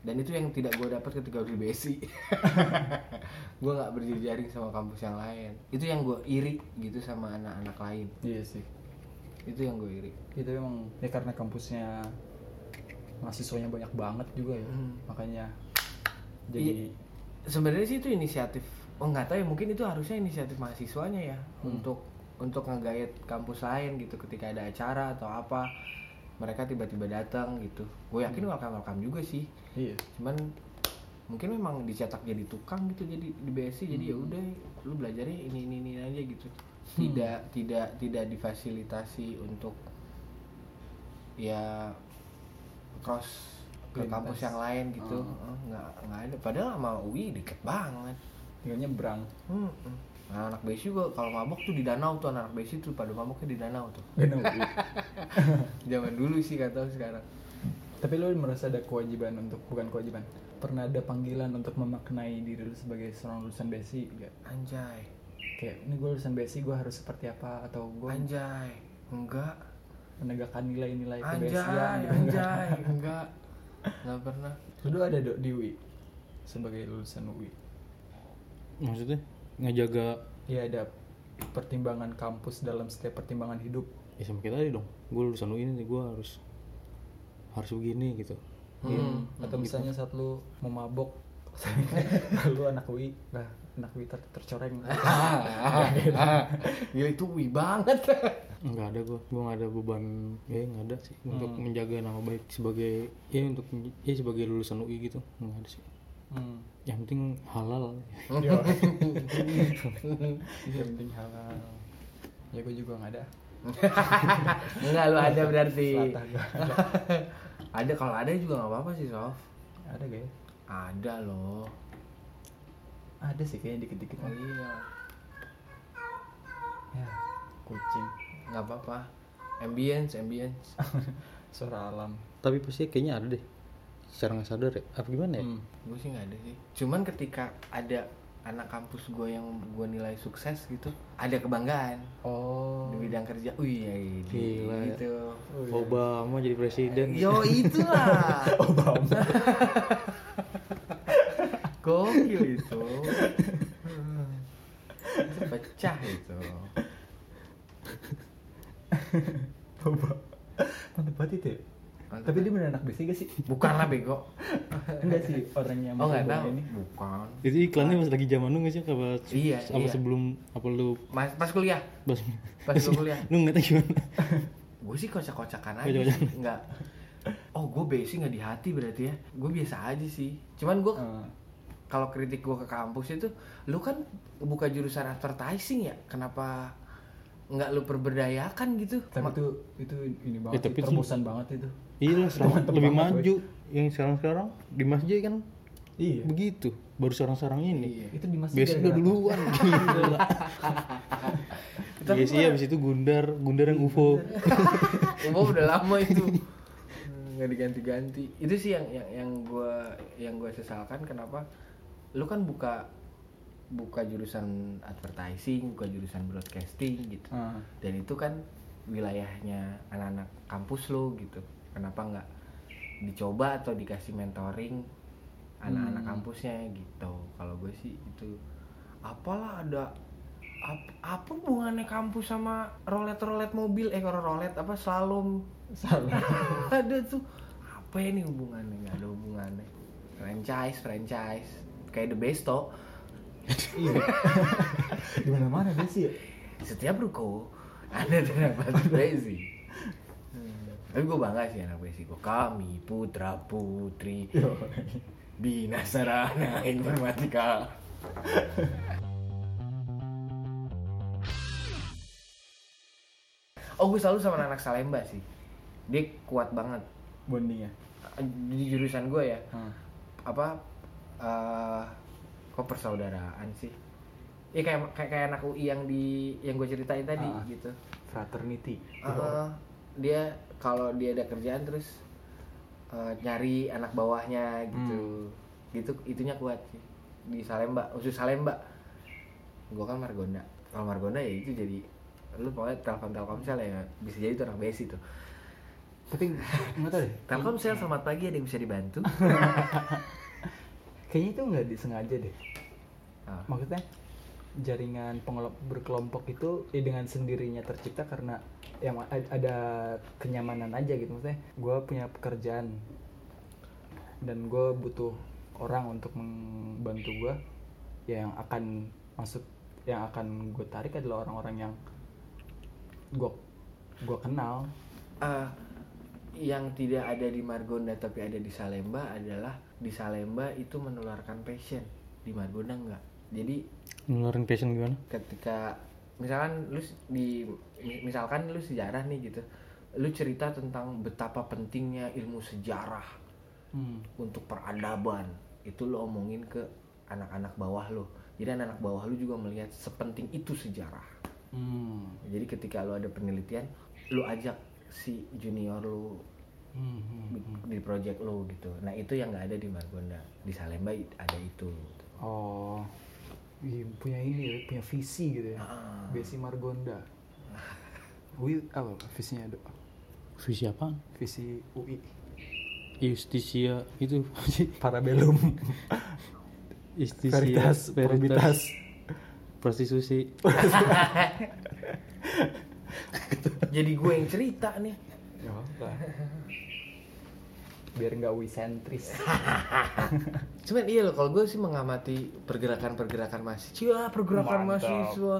Speaker 2: dan itu yang tidak gue dapat ketika gue di BSI gue nggak berjejaring sama kampus yang lain. Itu yang gue iri gitu sama anak-anak lain.
Speaker 1: Iya sih.
Speaker 2: Itu yang gue iri.
Speaker 1: Itu emang ya karena kampusnya mahasiswanya banyak banget juga ya.
Speaker 2: Hmm.
Speaker 1: makanya jadi
Speaker 2: Iya. sebenarnya sih itu inisiatif. Oh nggak tahu ya mungkin itu harusnya inisiatif mahasiswanya ya
Speaker 1: Hmm.
Speaker 2: untuk untuk ngegayat kampus lain gitu ketika ada acara atau apa mereka tiba-tiba datang gitu. Gue yakin welcome welcome juga sih.
Speaker 1: Iya.
Speaker 2: Cuman mungkin memang dicetak jadi tukang gitu jadi di BSI jadi ya udah lu belajarnya ini ini ini aja gitu. Tidak tidak tidak difasilitasi untuk ya cross ke
Speaker 1: Lintas.
Speaker 2: kampus yang lain gitu
Speaker 1: Oh.
Speaker 2: Heeh, nggak nggak ada padahal sama UI deket banget
Speaker 1: tinggal nyebrang
Speaker 2: Hmm. Nah, anak BSI juga kalau mabok tuh di danau tuh anak BSI tuh pada maboknya di danau tuh
Speaker 1: Gak nemu.
Speaker 2: zaman dulu sih gak tahu sekarang
Speaker 1: Tapi lu merasa ada kewajiban untuk bukan kewajiban. Pernah ada panggilan untuk memaknai diri lu sebagai seorang lulusan besi gak?
Speaker 2: Anjay.
Speaker 1: Kayak ini gue lulusan besi gue harus seperti apa atau gue
Speaker 2: Anjay. Enggak.
Speaker 1: Menegakkan nilai-nilai
Speaker 2: Anjay,
Speaker 1: kebesian gitu.
Speaker 2: anjay. Enggak. Enggak pernah.
Speaker 1: Lu ada dok di UI sebagai lulusan UI.
Speaker 3: maksudnya ngejaga
Speaker 1: Ya ada pertimbangan kampus dalam setiap pertimbangan hidup.
Speaker 3: ya sama kita tadi dong gue lulusan UI nih gue harus harus begini gitu
Speaker 2: Hmm.
Speaker 1: Atau misalnya saat lu mau mabok lu anak UI, lah anak UI ter tercoreng.
Speaker 2: Gila itu wih banget.
Speaker 3: nggak ada gue gue nggak ada beban ya nggak ada sih untuk menjaga nama baik sebagai ya untuk ya sebagai lulusan UI gitu nggak ada sih
Speaker 1: Hmm.
Speaker 3: yang penting halal
Speaker 1: Yo. Yang penting halal. Ya gue juga nggak ada.
Speaker 2: Enggak lu ada berarti. Ada kalau ada juga nggak apa-apa sih, Sof.
Speaker 1: Ada gak ya?
Speaker 2: Ada loh.
Speaker 1: Ada sih kayaknya dikit-dikit.
Speaker 2: Oh iya.
Speaker 1: Ya, kucing.
Speaker 2: Nggak apa-apa. Ambience, ambience.
Speaker 1: Suara alam.
Speaker 3: tapi pasti kayaknya ada deh secara nggak sadar ya apa gimana ya
Speaker 1: Hmm.
Speaker 2: gue sih nggak ada sih. Cuman ketika ada anak kampus gue yang gue nilai sukses gitu, ada kebanggaan
Speaker 1: Oh.
Speaker 2: di bidang kerja. Wih, ya,
Speaker 3: Gila ya.
Speaker 2: gitu.
Speaker 3: Obama jadi presiden
Speaker 2: Yo itulah.
Speaker 1: Obama.
Speaker 2: Gokil itu. Itu Pecah itu.
Speaker 1: Obama. Mantep banget itu ya.
Speaker 2: Mantep.
Speaker 1: Tapi dia bener anak besi gak sih?
Speaker 2: Bukan lah bego.
Speaker 1: Enggak sih orang yang
Speaker 2: Oh nggak
Speaker 1: Obama
Speaker 2: tahu.
Speaker 1: ini.
Speaker 2: Bukan.
Speaker 3: itu iklannya pas lagi zaman lu nggak sih apa
Speaker 2: Iya,
Speaker 3: apa
Speaker 2: iya.
Speaker 3: sebelum apa lu
Speaker 2: Mas, pas kuliah.
Speaker 3: pas
Speaker 2: Pas kuliah.
Speaker 3: lu nggak tahu gimana
Speaker 2: Gue sih kocak-kocakan aja sih. Nggak. Oh gue basic nggak di hati berarti ya. Gue biasa aja sih. Cuman gue
Speaker 1: Eh,
Speaker 2: kalau kritik gue ke kampus itu, lu kan buka jurusan advertising ya. Kenapa nggak lu perberdayakan gitu?
Speaker 1: tapi itu itu ini banget,
Speaker 3: tapi
Speaker 1: sih,
Speaker 3: itu-
Speaker 1: banget itu.
Speaker 3: iya lah lebih
Speaker 1: banget,
Speaker 3: maju yang sekarang sekarang di masjid kan
Speaker 1: Iya.
Speaker 3: begitu baru sekarang sekarang ini
Speaker 2: Iya.
Speaker 1: Itu di masjid
Speaker 3: Basic udah duluan Iya sih
Speaker 2: gua-
Speaker 3: habis itu Gundar, Gundar yang UFO.
Speaker 2: Umum udah lama itu Hmm, nggak diganti-ganti. Itu sih yang yang yang gue yang gue sesalkan kenapa lu kan buka buka jurusan advertising, buka jurusan broadcasting gitu.
Speaker 1: Ah.
Speaker 2: Dan itu kan wilayahnya anak-anak kampus lu gitu. Kenapa nggak dicoba atau dikasih mentoring anak-anak
Speaker 1: Hmm.
Speaker 2: kampusnya gitu. Kalau gue sih itu apalah ada ap- apa hubungannya kampus sama rolet-rolet mobil eh kalau rolet apa slalom
Speaker 1: Salah.
Speaker 2: ada tuh apa ya nih hubungannya nggak ada hubungannya franchise franchise kayak the besto
Speaker 1: Iya. Di mana-mana dia sih. ya?
Speaker 2: setiap ruko ada terdapat Besi Hmm. tapi gue bangga sih anak Besi gue kami putra putri. Bina Sarana Informatika Oh gue selalu sama anak Salemba sih Dia kuat banget
Speaker 1: Bondingnya.
Speaker 2: Di jurusan gue ya
Speaker 1: Ah.
Speaker 2: Apa eh Kok persaudaraan sih? Ya kayak, kayak, kayak anak UI yang di yang gue ceritain tadi
Speaker 1: Ah.
Speaker 2: gitu.
Speaker 1: Fraternity.
Speaker 2: Uh, dia kalau dia ada kerjaan terus uh, nyari anak bawahnya gitu. Gitu itunya kuat sih. Di Salemba khusus Salemba. Gua kan Margonda. Kalau Margonda ya itu jadi lu pokoknya telepon Telkomsel ya. Bisa jadi itu anak besi tuh.
Speaker 1: Tapi nggak tahu deh.
Speaker 2: Telkomsel selamat pagi ada yang bisa dibantu
Speaker 1: Kayaknya itu nggak disengaja deh.
Speaker 2: Ah,
Speaker 1: Maksudnya jaringan pengelop berkelompok itu eh, dengan sendirinya tercipta karena yang ada kenyamanan aja gitu. Maksudnya gue punya pekerjaan dan gue butuh orang untuk membantu gue ya yang akan masuk yang akan gue tarik adalah orang-orang yang gue gue kenal.
Speaker 2: Uh, yang tidak ada di Margonda tapi ada di Salemba adalah di Salemba itu menularkan passion di Margonda enggak jadi
Speaker 3: Ngeluarin passion gimana?
Speaker 2: ketika misalkan lu di mi- misalkan lu sejarah nih gitu lu cerita tentang betapa pentingnya ilmu sejarah
Speaker 1: hmm.
Speaker 2: untuk peradaban itu lu omongin ke anak-anak bawah lu jadi anak-anak bawah lu juga melihat sepenting itu sejarah
Speaker 1: Hmm.
Speaker 2: jadi ketika lu ada penelitian lu ajak si junior lu
Speaker 1: Hmm, hmm, hmm.
Speaker 2: di project lo gitu nah itu yang nggak ada di Margonda di Salemba ada itu
Speaker 1: Oh, iya, punya ini ya, punya visi gitu ya.
Speaker 2: Ah.
Speaker 1: Besi Margonda. UI apa visinya dok?
Speaker 3: visi apaan
Speaker 1: Visi UI
Speaker 3: justisia itu apa sih
Speaker 1: Parabellum
Speaker 3: justisia
Speaker 1: Veritas Probitas
Speaker 3: prostitusi
Speaker 2: jadi gue yang cerita nih
Speaker 1: Ya apa. Biar nggak UI sentris.
Speaker 2: cuman iya loh kalau gue sih mengamati pergerakan-pergerakan mahasiswa pergerakan
Speaker 1: Mantap.
Speaker 2: mahasiswa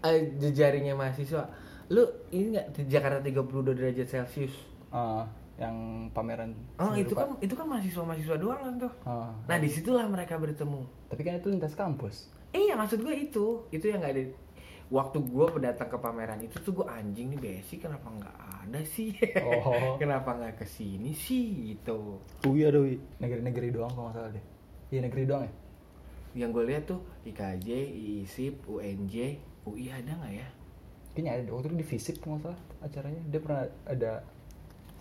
Speaker 2: eh, jejaringnya mahasiswa lu ini nggak di Jakarta 32 derajat celcius
Speaker 1: Ah, yang pameran.
Speaker 2: oh itu kan itu kan mahasiswa-mahasiswa doang kan tuh
Speaker 1: Ah,
Speaker 2: nah di situlah mereka bertemu
Speaker 1: tapi kan itu lintas kampus.
Speaker 2: Iya maksud gue itu itu yang nggak ada waktu gue datang ke pameran itu tuh gue anjing nih besi kenapa nggak ada sih
Speaker 1: Oh.
Speaker 2: kenapa nggak ke sini sih gitu
Speaker 3: UI ada UI
Speaker 1: Negeri-negeri doang kalau nggak salah deh. Iya negeri doang ya.
Speaker 2: yang gue lihat tuh IKJ, IISIP, UNJ, UI ada nggak ya
Speaker 1: Kayaknya ada waktu itu di kalau nggak salah acaranya. Dia pernah ada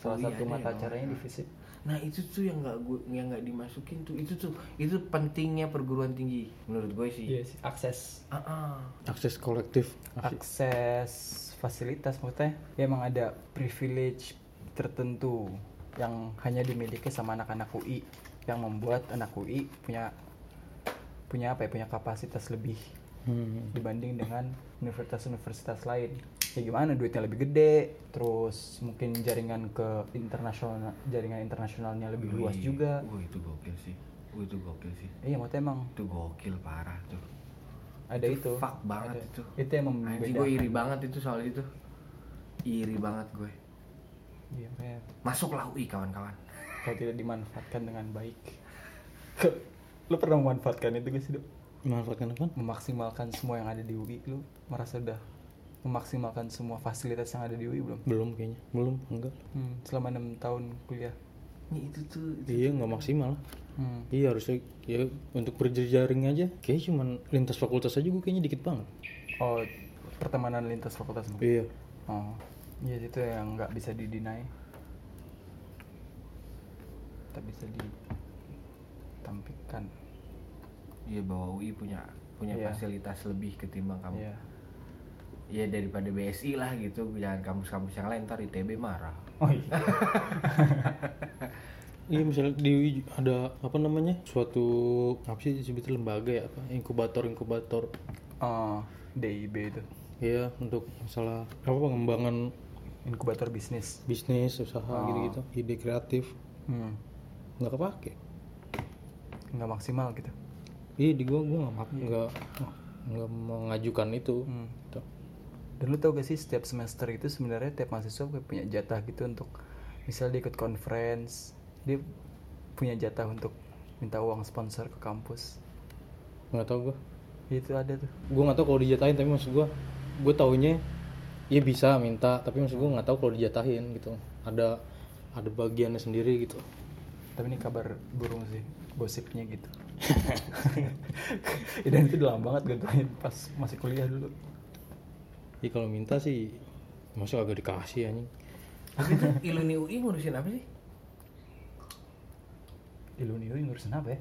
Speaker 1: salah
Speaker 2: Oh, iya,
Speaker 1: satu
Speaker 2: ada
Speaker 1: mata
Speaker 2: ya,
Speaker 1: acaranya
Speaker 2: oh,
Speaker 1: di Visip.
Speaker 2: Nah itu tuh yang nggak gue yang nggak dimasukin tuh itu tuh itu pentingnya perguruan tinggi menurut gue sih
Speaker 1: Iya sih, akses
Speaker 2: Ah, ah.
Speaker 3: akses kolektif
Speaker 1: akses fasilitas maksudnya ya emang ada privilege tertentu yang hanya dimiliki sama anak-anak UI yang membuat anak UI punya punya apa ya punya kapasitas lebih
Speaker 3: Hmm.
Speaker 1: dibanding dengan universitas-universitas lain ya gimana? Duitnya lebih gede terus mungkin jaringan ke internasional jaringan internasionalnya lebih luas
Speaker 2: Wih,
Speaker 1: juga.
Speaker 2: wih, itu gokil sih. Wih, itu gokil sih.
Speaker 1: Iya maksudnya emang
Speaker 2: itu gokil parah tuh.
Speaker 1: Ada itu,
Speaker 2: fuck banget
Speaker 1: Ada.
Speaker 2: itu.
Speaker 1: Itu yang
Speaker 2: Anjing gue
Speaker 1: membedakan
Speaker 2: iri banget itu soal itu. Iri banget gue
Speaker 1: iya kayak
Speaker 2: masuklah UI kawan-kawan.
Speaker 1: Kalau tidak dimanfaatkan dengan baik. Lu pernah memanfaatkan itu gak sih Dok?
Speaker 3: memanfaatkan apa?
Speaker 1: Memaksimalkan semua yang ada di UI lu merasa udah memaksimalkan semua fasilitas yang ada di UI belum?
Speaker 3: Belum kayaknya. Belum enggak.
Speaker 1: Hmm, selama enam tahun kuliah.
Speaker 2: Nih, itu tuh itu
Speaker 3: iya nggak maksimal.
Speaker 1: Hmm.
Speaker 3: iya harusnya ya untuk berjejaring aja. Kayak cuman lintas fakultas aja gue kayaknya dikit banget.
Speaker 1: Oh pertemanan lintas fakultas. Lu?
Speaker 3: iya.
Speaker 1: Oh iya itu yang nggak bisa didinai tak bisa ditampilkan.
Speaker 2: Iya bahwa UI punya punya
Speaker 1: Iya.
Speaker 2: fasilitas lebih ketimbang kamu.
Speaker 1: iya
Speaker 2: Ya daripada BSI lah gitu, jangan kampus-kampus yang lain ntar ITB marah.
Speaker 1: oh iya.
Speaker 3: Iya misalnya di UI ada apa namanya? Suatu apa sih disebutnya lembaga ya apa? Inkubator inkubator
Speaker 1: oh DIB itu.
Speaker 3: Ya untuk masalah apa pengembangan
Speaker 1: inkubator bisnis?
Speaker 3: bisnis usaha
Speaker 1: Oh.
Speaker 3: gitu-gitu. Ide kreatif.
Speaker 1: Hmm.
Speaker 3: nggak kepake.
Speaker 1: Nggak maksimal gitu?
Speaker 3: Iya di gua gua nggak nggak nggak mengajukan itu.
Speaker 1: Hmm. Dan lu tau gak sih setiap semester itu sebenarnya tiap mahasiswa punya jatah gitu untuk misal dia ikut conference, dia punya jatah untuk minta uang sponsor ke kampus.
Speaker 3: nggak tahu gua
Speaker 1: Itu ada tuh.
Speaker 3: gua nggak tahu kalau dijatahin tapi maksud gua gua taunya ya bisa minta tapi maksud gua nggak tahu kalau dijatahin gitu ada ada bagiannya sendiri gitu
Speaker 1: Tapi ini kabar burung sih, gosipnya gitu. Dan itu udah lama banget gantuin pas masih kuliah dulu.
Speaker 3: Jadi kalau minta sih masuk agak dikasih anjing.
Speaker 2: Tapi tuh Iluni UI ngurusin apa sih?
Speaker 1: Iluni Iluni ngurusin apa ya?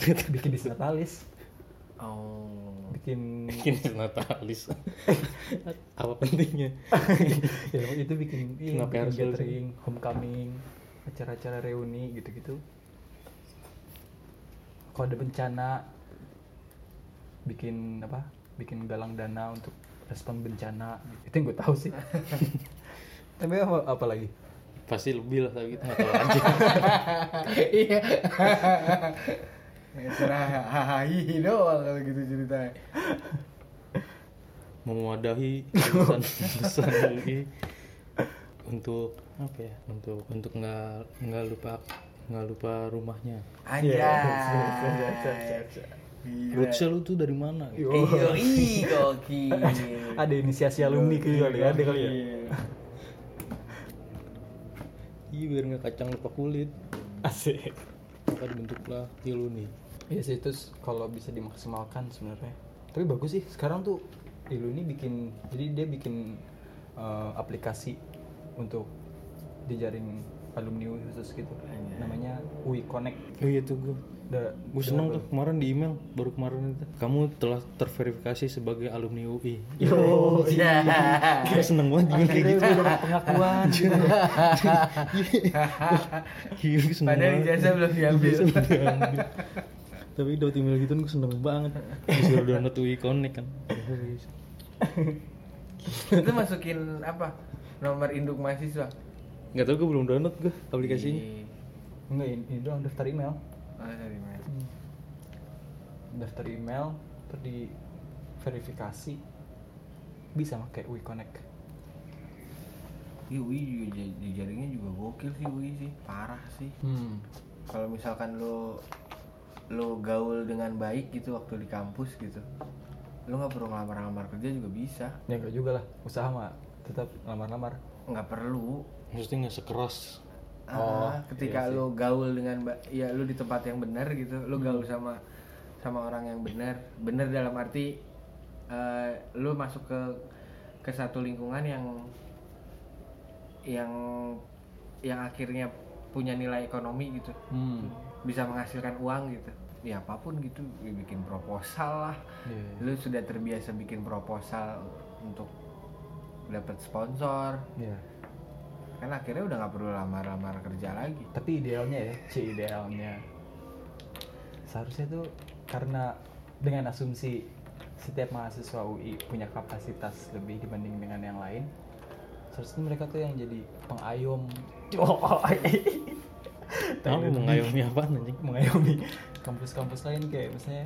Speaker 1: Bikin disnatalis,
Speaker 2: Oh.
Speaker 1: bikin
Speaker 3: Bikin natalis. Apa pentingnya?
Speaker 1: ya itu bikin iya,
Speaker 3: Kenapa
Speaker 1: bikin
Speaker 3: harus
Speaker 1: gathering, homecoming, acara-acara reuni gitu-gitu. Kalau ada bencana, bikin apa? Bikin galang dana untuk respon bencana. Itu yang gue tahu sih. Tapi apa, apa lagi?
Speaker 3: Pasti lebih lah tapi kita nggak tahu aja.
Speaker 2: Iya. Cerah hahaha doang kalau gitu ceritanya.
Speaker 3: Memwadahi lulusan lulusan UI untuk apa ya? Untuk untuk nggak nggak lupa nggak lupa rumahnya.
Speaker 2: Anjay.
Speaker 1: Iya.
Speaker 3: Roadshow lu tuh dari mana? Gitu.
Speaker 2: Iya, ih, gokil.
Speaker 1: Ada inisiasi alumni kali ya, ada kali ya.
Speaker 3: Iya biar nggak kacang lupa kulit.
Speaker 1: Asik.
Speaker 3: Kita dibentuklah iluni.
Speaker 1: Iya sih itu s- kalau bisa dimaksimalkan sebenarnya. Tapi bagus sih sekarang tuh Iluni bikin jadi dia bikin eh, aplikasi untuk jejaring alumni UI khusus gitu.
Speaker 2: Anjay.
Speaker 1: namanya UI Connect.
Speaker 3: Oh iya tuh gue
Speaker 1: udah
Speaker 3: gue seneng tuh kemarin di email baru kemarin itu. Kamu telah terverifikasi sebagai alumni UI
Speaker 1: yo
Speaker 2: Ya.
Speaker 3: gue seneng banget gimana kayak gitu.
Speaker 1: pengakuan.
Speaker 3: Iya, gue seneng
Speaker 2: Padahal. Ijazah belum diambil.
Speaker 3: tapi dapat email gitu gue seneng banget. Disuruh download UI Connect kan.
Speaker 2: Itu masukin apa? Nomor induk mahasiswa
Speaker 3: nggak tau gue belum download gue aplikasinya
Speaker 2: Di-
Speaker 1: enggak ini, ini doang daftar email
Speaker 2: oh, sorry, Mas.
Speaker 1: daftar email terus di verifikasi bisa pakai UI Connect
Speaker 2: Iya, UI juga j- jejaringnya juga gokil sih UI sih, parah sih.
Speaker 1: hmm.
Speaker 2: Kalau misalkan lo lo gaul dengan baik gitu waktu di kampus gitu, lo nggak perlu ngelamar-ngelamar kerja juga bisa.
Speaker 1: ya enggak juga lah usaha mah tetap lamar-lamar
Speaker 2: Nggak perlu.
Speaker 3: Maksudnya nggak sekeras
Speaker 1: Oh,
Speaker 2: Ah, ketika
Speaker 1: iya
Speaker 2: lo gaul dengan ya lo di tempat yang benar gitu, lo gaul sama sama orang yang benar, benar dalam arti eh, lo masuk ke ke satu lingkungan yang yang yang akhirnya punya nilai ekonomi gitu,
Speaker 1: hmm.
Speaker 2: bisa menghasilkan uang gitu. Ya apa pun gitu, ya bikin proposal lah.
Speaker 1: Iya,
Speaker 2: Lu sudah terbiasa bikin proposal untuk dapat sponsor,
Speaker 1: iya.
Speaker 2: Kan akhirnya udah nggak perlu lamar-lamar kerja lagi.
Speaker 1: tapi idealnya ya c idealnya. Seharusnya tuh karena dengan asumsi setiap mahasiswa UI punya kapasitas lebih dibanding dengan yang lain seharusnya mereka tuh yang jadi pengayom.
Speaker 3: Tahu mengayomi apa anjing?
Speaker 1: mengayomi kampus-kampus lain kayak misalnya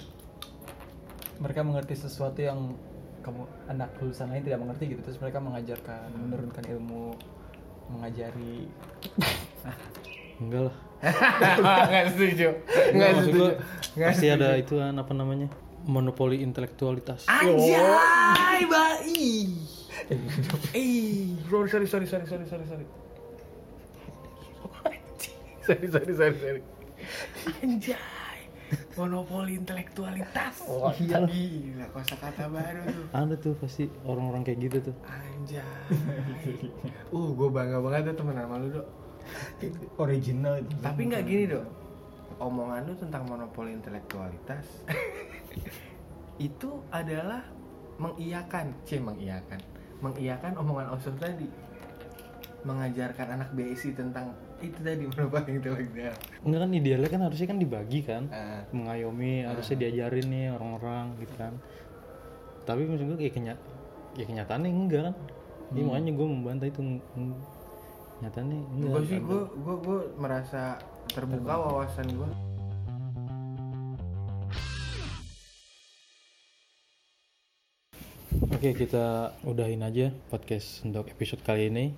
Speaker 1: mereka mengerti sesuatu yang kamu anak lulusan lain tidak mengerti gitu terus mereka mengajarkan menurunkan ilmu mengajari.
Speaker 3: Enggak lah.
Speaker 2: nggak setuju.
Speaker 3: Enggak maksud gua
Speaker 2: Nggak
Speaker 3: pasti
Speaker 2: setuju.
Speaker 3: ada itu kan apa namanya? Monopoli intelektualitas.
Speaker 2: anjay bai eh sorry sorry sorry sorry sorry sorry sorry. Sorry sorry sorry sorry. Anjay monopoli intelektualitas.
Speaker 1: Oh,
Speaker 2: iya. Gila kosa kata baru tuh.
Speaker 3: Ada tuh pasti orang-orang kayak gitu tuh.
Speaker 2: anjay. Uh gue bangga banget tuh temen sama lu dok.
Speaker 1: Original.
Speaker 2: Tapi nggak gini dong. Omongan lu tentang monopoli intelektualitas itu adalah mengiyakan, c mengiyakan, mengiyakan omongan Oso tadi, mengajarkan anak BSI tentang itu tadi monopoli intelektual.
Speaker 3: Enggak kan idealnya kan harusnya kan dibagi kan.
Speaker 2: Ah.
Speaker 3: Mengayomi harusnya diajarin nih orang-orang gitu kan. Tapi maksud gue kayak kenya ya kenyataannya enggak kan. Iya makanya gue membantah itu nyatanya enggak.
Speaker 2: Gue sih gue gue gue merasa terbuka wawasan gue.
Speaker 3: Oke kita udahin aja podcast untuk episode kali ini.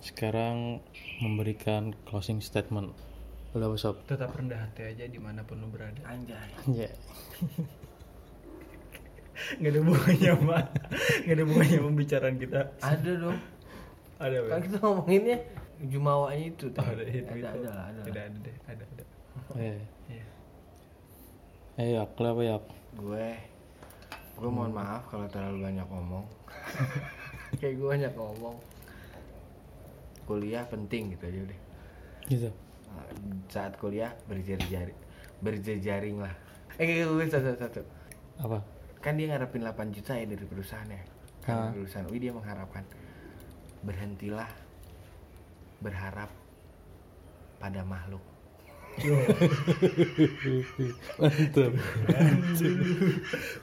Speaker 3: Sekarang memberikan closing statement. Udah sob.
Speaker 1: tetap rendah hati aja di mana pun lu berada
Speaker 2: Anjay.
Speaker 3: Ya.
Speaker 1: nggak ada hubungannya sama nggak ada hubungannya pembicaraan kita
Speaker 2: Ada dong.
Speaker 1: ada
Speaker 2: Kan kita ngomonginnya jumawanya itu.
Speaker 1: Oh, ada itu,
Speaker 2: ada,
Speaker 1: itu.
Speaker 2: ada, lah, ada,
Speaker 1: ada
Speaker 2: lah.
Speaker 1: ada deh ada ada
Speaker 3: Eh,
Speaker 1: Iya.
Speaker 3: eh yak, lu apa yak?
Speaker 2: gue gue mohon maaf kalau terlalu banyak ngomong kayak gue banyak ngomong kuliah penting gitu aja deh
Speaker 3: Gitu.
Speaker 2: Nah, saat kuliah berjejaring berjejaring lah eh kayak gue satu satu
Speaker 3: Apa?
Speaker 2: kan dia ngarepin 8 juta ya dari perusahaannya
Speaker 3: Ah.
Speaker 2: karena lulusan UI dia mengharapkan berhentilah berharap pada makhluk
Speaker 3: Mantap.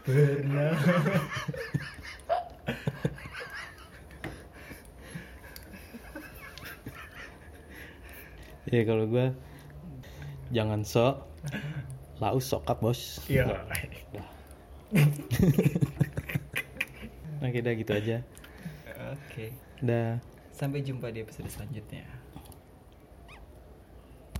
Speaker 1: pernah
Speaker 3: Ya kalau gue jangan sok lau sokap bos.
Speaker 1: iya
Speaker 3: Oke dah gitu aja.
Speaker 1: oke
Speaker 3: Dah.
Speaker 1: sampai jumpa di episode selanjutnya